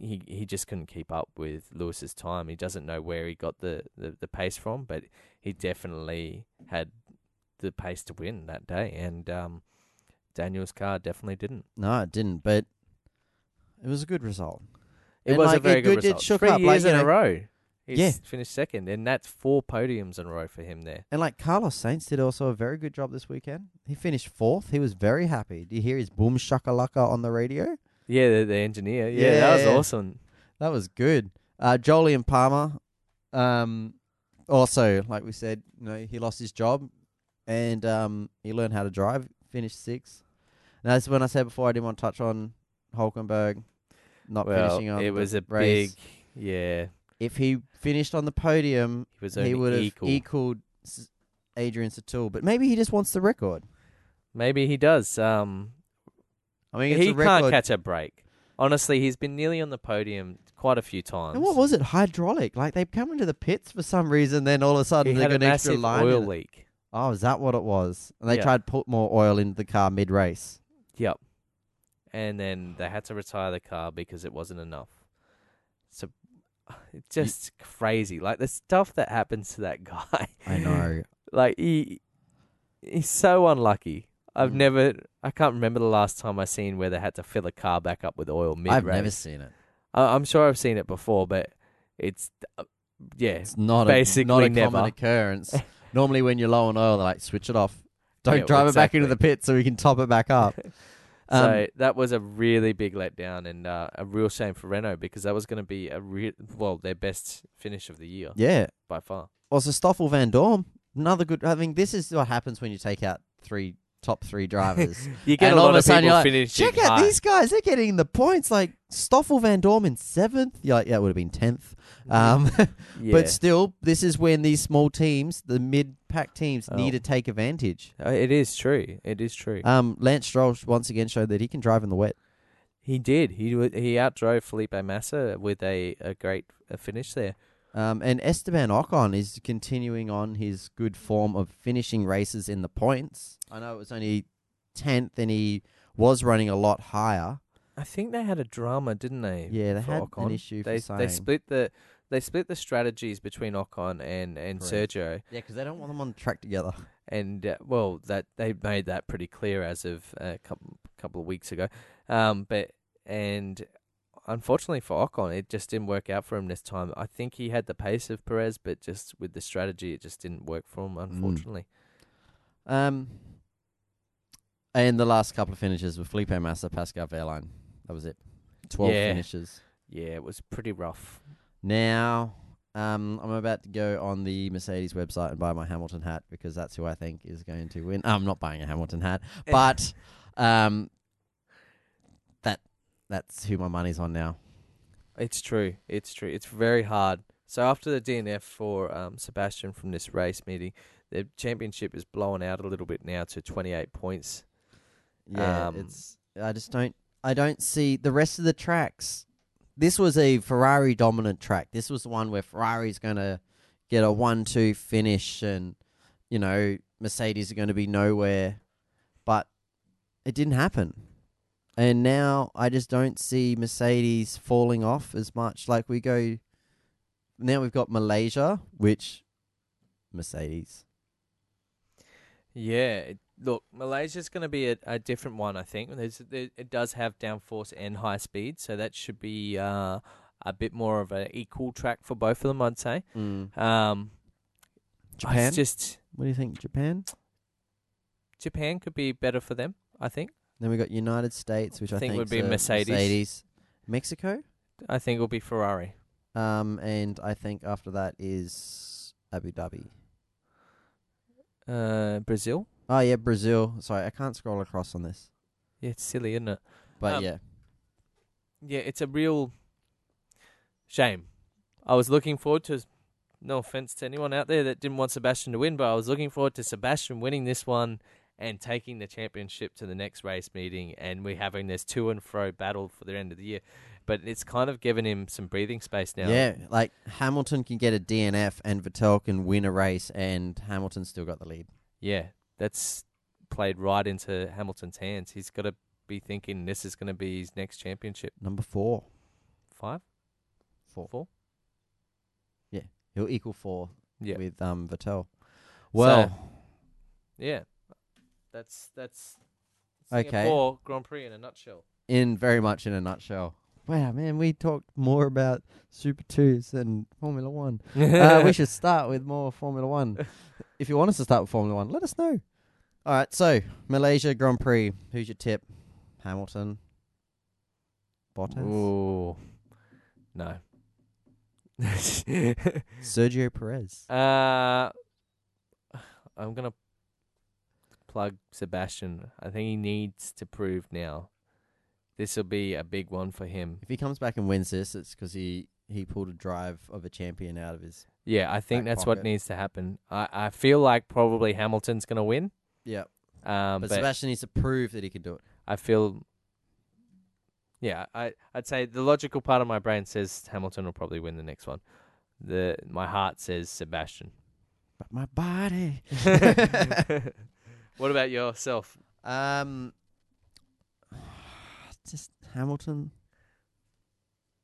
he he just couldn't keep up with Lewis's time. He doesn't know where he got the, the, the pace from, but he definitely had the pace to win that day, and um, Daniel's car definitely didn't. No, it didn't, but it was a good result. It And, was like, a very good, good- result. shook Three up, years like, in you a row. He's Yeah. finished second, and that's four podiums in a row for him there. And like Carlos Sainz did also a very good job this weekend. He finished fourth. He was very happy. Do you hear his boom shakalaka on the radio? Yeah, the, the engineer. Yeah, that was Yeah. awesome. That was good. Uh, Jolyon Palmer, um, also like we said, you know, he lost his job, and um, he learned how to drive. Finished sixth. And that's when I said before I didn't want to touch on Hulkenberg not well, finishing on it the was a race. big. Yeah, If he finished on the podium, he was he would have equal. equaled S- Adrian Sutil. But maybe he just wants the record. Maybe he does. Um, I mean, he can't catch a break. Honestly, he's been nearly on the podium quite a few times. And what was it? Hydraulic. Like they've come into the pits for some reason, then all of a sudden he they had got a an extra massive line. oil in it. leak. Oh, is that what it was? And they Yeah. tried to put more oil into the car mid race. Yep. And then they had to retire the car because it wasn't enough. So (sighs) it's just crazy. Like the stuff that happens to that (laughs) guy. I know. like he he's so unlucky. I've Mm. never I can't remember the last time I seen where they had to fill a car back up with oil mid I've race. never seen it. I, I'm sure I've seen it before, but it's uh, yeah. It's not Basically a, not a never. common occurrence. (laughs) Normally, when you're low on oil, they're like, switch it off. Don't Yeah, drive it back into exactly. the pit so we can top it back up. (laughs) (laughs) Um, so that was a really big letdown and uh, a real shame for Renault because that was going to be a real well their best finish of the year yeah. by far. Also, Stoffel Vandoorne, another good. I mean, this is what happens when you take out three top three (laughs) drivers. You get And a lot of people you're like, finishing Check out high. these guys; they're getting the points. Like Stoffel Vandoorne in seventh. You're like, yeah, it would have been tenth. Um, (laughs) yeah. but still, this is when these small teams, the mid-pack teams, Oh. need to take advantage. Uh, it is true. It is true. Um, Lance Stroll once again showed that he can drive in the wet. he did. He he outdrove Felipe Massa with a, a great finish there. Um, and Esteban Ocon is continuing on his good form of finishing races in the points. I know it was only tenth, and he was running a lot higher. I think they had a drama, didn't they? Yeah, they had Ocon? an issue They they split the they split the strategies between Ocon and and Correct. Sergio. Yeah, because they don't want them on the track together. and uh, well, that they made that pretty clear as of a couple couple of weeks ago. Um, but and unfortunately for Ocon, it just didn't work out for him this time. I think he had the pace of Perez, but just with the strategy, it just didn't work for him. Unfortunately, Um, and the last couple of finishes were Felipe Massa, Pascal Wehrlein. That was it. Twelve Yeah. finishes. yeah, it was pretty rough. Now, um, I'm about to go on the Mercedes website and buy my Hamilton hat because that's who I think is going to win. I'm not buying a Hamilton hat, (laughs) but um, that's who my money's on now. It's true. It's true. It's very hard. So after the DNF for um, Sebastian from this race meeting, the championship is blowing out a little bit now to 28 points. Yeah, Um, it's. I just don't. I don't see the rest of the tracks. this was a Ferrari dominant track. This was the one where Ferrari's going to get a one-two finish, and you know Mercedes are going to be nowhere. But it didn't happen, and now I just don't see Mercedes falling off as much. Like we go now, we've got Malaysia, which Mercedes. Yeah, look, Malaysia's going to be a, a different one. I think There's, there, it does have downforce and high speed, so that should be uh, a bit more of an equal track for both of them. I'd say. Mm. Um, Japan. just What do you think, Japan? Japan could be better for them. I think. Then we got United States, which I, I think would be Mercedes. Mercedes. Mexico. I think it'll be Ferrari. Um, and I think after that is Abu Dhabi. Uh, Brazil. Oh yeah, Brazil. Sorry, I can't scroll across on this, Yeah, it's silly, isn't it? but Um, yeah, Yeah, it's a real shame. I was looking forward to. No offense to anyone out there that didn't want Sebastian to win, but I was looking forward to Sebastian winning this one and taking the championship to the next race meeting, and we're having this to and fro battle for the end of the year. But it's kind of given him some breathing space now. yeah. Like Hamilton can get a DNF, and Vettel can win a race, and Hamilton still got the lead. Yeah, that's played right into Hamilton's hands. He's got to be thinking this is going to be his next championship. Number four, Five, four. four. He'll equal four Yeah, with um Vettel. Well, yeah. That's that's Okay. Singapore Grand Prix in a nutshell. in very much in a nutshell. Wow, man, we talked more about Super Twos than Formula One. (laughs) uh, we should start with more Formula One. (laughs) If you want us to start with Formula One, let us know. All right, so Malaysia Grand Prix. Who's your tip? Hamilton. Bottas. Ooh, no. Sergio Perez. (laughs) uh, I'm gonna plug Sebastian. I think he needs to prove now. This will be a big one for him. If he comes back and wins this, it's because he he pulled a drive of a champion out of his. Yeah, I think that's what needs to happen. I, I feel like probably Hamilton's gonna win. Yeah, Um, but, but Sebastian needs to prove that he can do it. I feel. Yeah, I I'd say the logical part of my brain says Hamilton will probably win the next one. The my heart says Sebastian. But my body. (laughs) (laughs) (laughs) what about yourself? Um, (sighs) just Hamilton.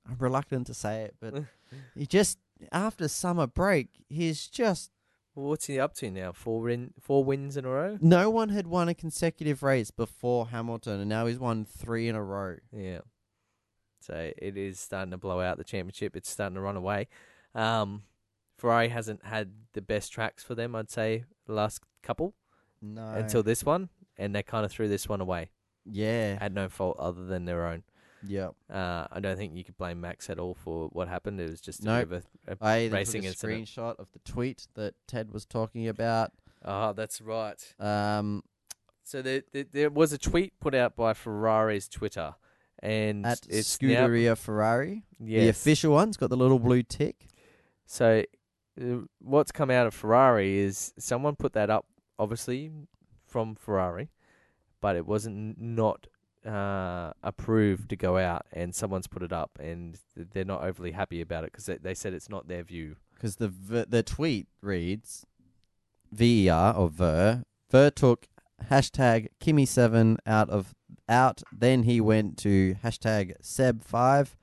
I'm reluctant to say it, but (laughs) he just after summer break, he's just Well, what's he up to now? Four win, four wins in a row. no one had won a consecutive race before Hamilton, and now he's won three in a row. Yeah. So it is starting to blow out the championship. It's starting to run away. Um, Ferrari hasn't had the best tracks for them, I'd say, the last couple No, until this one, and they kind of threw this one away yeah, at no fault other than their own. yeah. Uh, I don't think you could blame Max at all for what happened. It was just a bit of a, a I even racing took a incident. screenshot of the tweet that Ted was talking about. Oh, that's right. Um, So there, there, there was a tweet put out by Ferrari's Twitter, and at it's now, Scuderia Ferrari, the yes. official one's got the little blue tick. So uh, what's come out of Ferrari is someone put that up, obviously from Ferrari, but it wasn't not uh, approved to go out, and someone's put it up, and they're not overly happy about it because they, they said it's not their view. because the v- the tweet reads ver or ver ver took hashtag Kimi seven out of out. Then he went to hashtag Seb five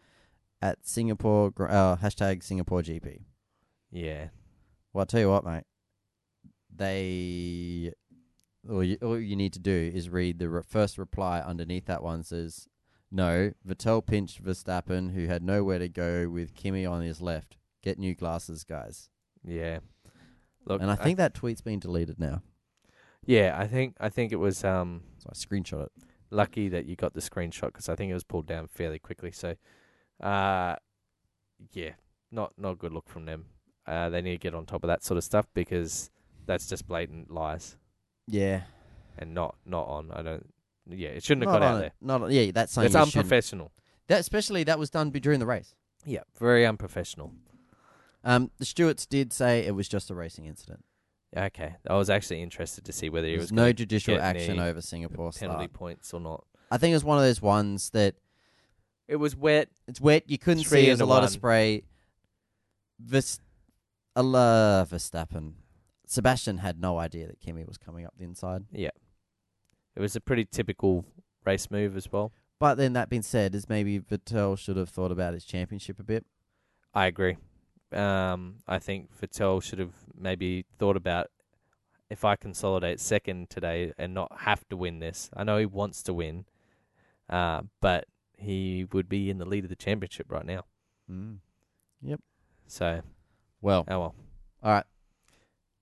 at Singapore uh, hashtag Singapore GP. Yeah, Well, I'll tell you what, mate. They all you, all you need to do is read the re- first reply underneath that one says. No, Vettel pinched Verstappen, who had nowhere to go with Kimi on his left. Get new glasses, guys. yeah. Look, and I think that tweet's been deleted now. yeah, I think I think it was um So I screenshot it. lucky that you got the screenshot because I think it was pulled down fairly quickly. So, uh, yeah, not not a good look from them. Uh, they need to get on top of that sort of stuff because that's just blatant lies Yeah. and not not on. I don't. Yeah, it shouldn't have got on out it. there. Not on, yeah, that's something It's you shouldn't- unprofessional. That especially that was done be- during the race. Yeah, very unprofessional. Um, the stewards did say it was just a racing incident. Okay, I was actually interested to see whether he There was was no judicial get action any over Singapore penalty start. points or not. I think it's one of those ones that It was wet. It's wet. You couldn't Three see. There's a into lot of one. spray. Vis- I love Verstappen. Sebastian had no idea that Kimi was coming up the inside. Yeah. It was a pretty typical race move as well. But then that being said, is maybe Vettel should have thought about his championship a bit. I agree. Um, I think Vettel should have maybe thought about if I consolidate second today and not have to win this. I know he wants to win, uh, but he would be in the lead of the championship right now. Mm. Yep. So, Well, oh well. all right.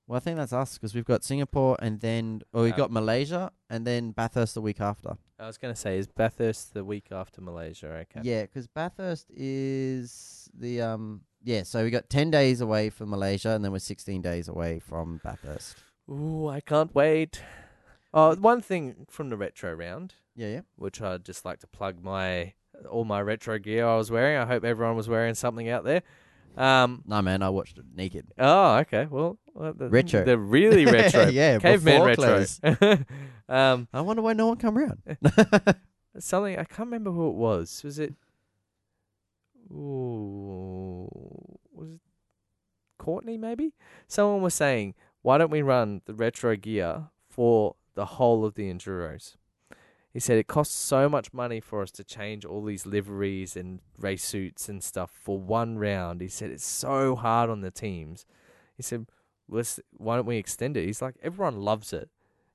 Well, I think that's us because we've got Singapore and then, or we've got Malaysia and then Bathurst the week after. I was going to say, is Bathurst the week after Malaysia? Okay. Yeah, because Bathurst is the um. Yeah, so we got ten days away from Malaysia, and then we're sixteen days away from Bathurst. Ooh, I can't wait. Oh, one thing from the retro round, Yeah, yeah. which I'd just like to plug my all my retro gear I was wearing. I hope everyone was wearing something out there. Um, No, man, I watched it naked. oh, okay. Well, well the, Retro. The really retro. (laughs) yeah, Caveman retro. (laughs) um, I wonder why no one come around. (laughs) something I can't remember who it was. Was it? Ooh, was it Courtney? Maybe someone was saying, "Why don't we run the retro gear for the whole of the enduros?" He said it costs so much money for us to change all these liveries and race suits and stuff for one round. He said it's so hard on the teams. He said, "Let's why don't we extend it?" He's like, everyone loves it.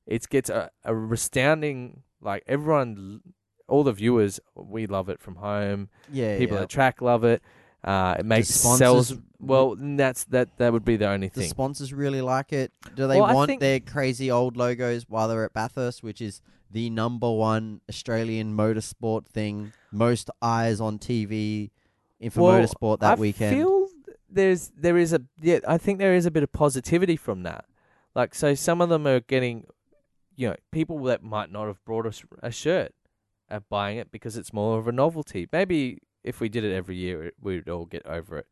It gets a, a astounding like everyone, all the viewers, we love it from home. yeah, People yeah. at track love it. Uh, it makes sponsors- sells well. That's that. That would be the only thing. the sponsors really like it. Do they Well, want think- their crazy old logos while they're at Bathurst, which is the number one Australian motorsport thing? Most eyes on TV in for Well, motorsport that I weekend. There's there is a yeah. I think there is a bit of positivity from that. Like so, some of them are getting, you know, people that might not have brought us a shirt are buying it because it's more of a novelty. Maybe if we did it every year, it, we'd all get over it.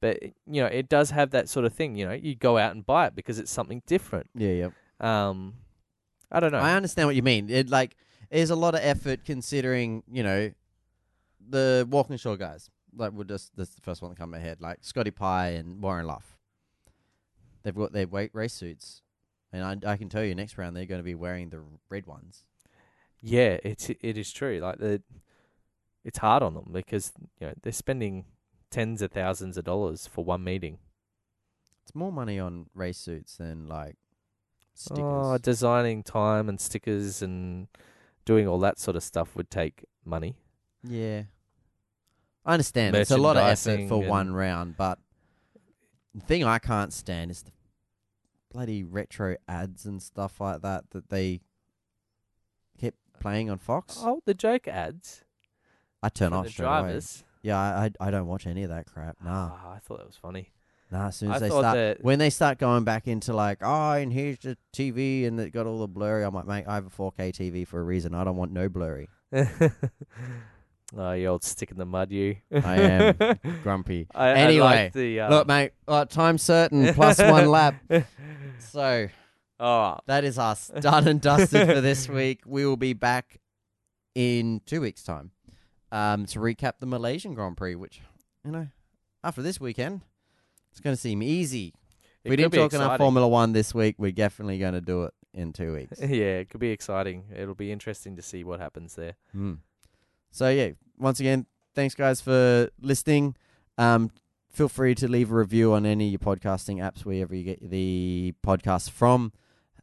But you know, it does have that sort of thing. You know, you go out and buy it because it's something different. yeah, yeah. Um, I don't know. I understand what you mean. It like there's a lot of effort considering you know the Walkinshaw guys. Like we're just that's the first one that come to my head. Like Scotty Pye and Warren Luff. They've got their weight race suits, and I, I can tell you next round they're going to be wearing the red ones. Yeah, it's it is true. Like the, it's hard on them because you know they're spending tens of thousands of dollars for one meeting. It's more money on race suits than like stickers. Oh, designing time and stickers and doing all that sort of stuff would take money. yeah, I understand. It's a lot of effort for and- one round, but the thing I can't stand is the bloody retro ads and stuff like that that they kept playing on Fox. Oh, the joke ads I turn for off the straight away. drivers. Yeah, I, I I don't watch any of that crap. Nah, Ah, I thought that was funny. nah. As soon I as they thought start, that when they start going back into like, oh, and here's the TV, and it got all the blurry. I'm like, mate, I have a 4K TV for a reason. I don't want no blurry. (laughs) oh, you old stick in the mud, you. I am (laughs) grumpy. I, I Anyway, like the, um, Look, mate, uh, time certain plus one lap. (laughs) So Oh, that is us done and dusted for this (laughs) week. We will be back in two weeks' time um, to recap the Malaysian Grand Prix, which you know after this weekend it's going to seem easy. it we didn't talk enough. Formula One this week. We're definitely going to do it in two weeks. Yeah, it could be exciting. It'll be interesting to see what happens there. Hmm. So yeah, once again, thanks guys for listening. Um, feel free to leave a review on any of your podcasting apps wherever you get the podcast from.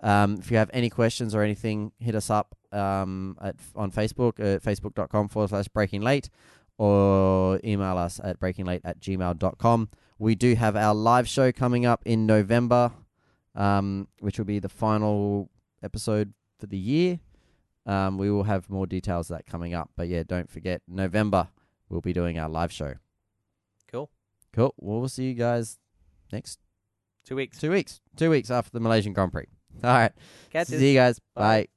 Um, if you have any questions or anything, hit us up um, at on Facebook at facebook.com forward slash breaking late or email us at breakinglate at gmail.com. We do have our live show coming up in November, um, which will be the final episode for the year. Um, we will have more details of that coming up. But yeah, don't forget, November, we'll be doing our live show. Cool. Cool. Well, we'll see you guys next Two weeks. two weeks. Two weeks after the Malaysian Grand Prix. (laughs) All right. Catches. See you guys. Bye. Bye.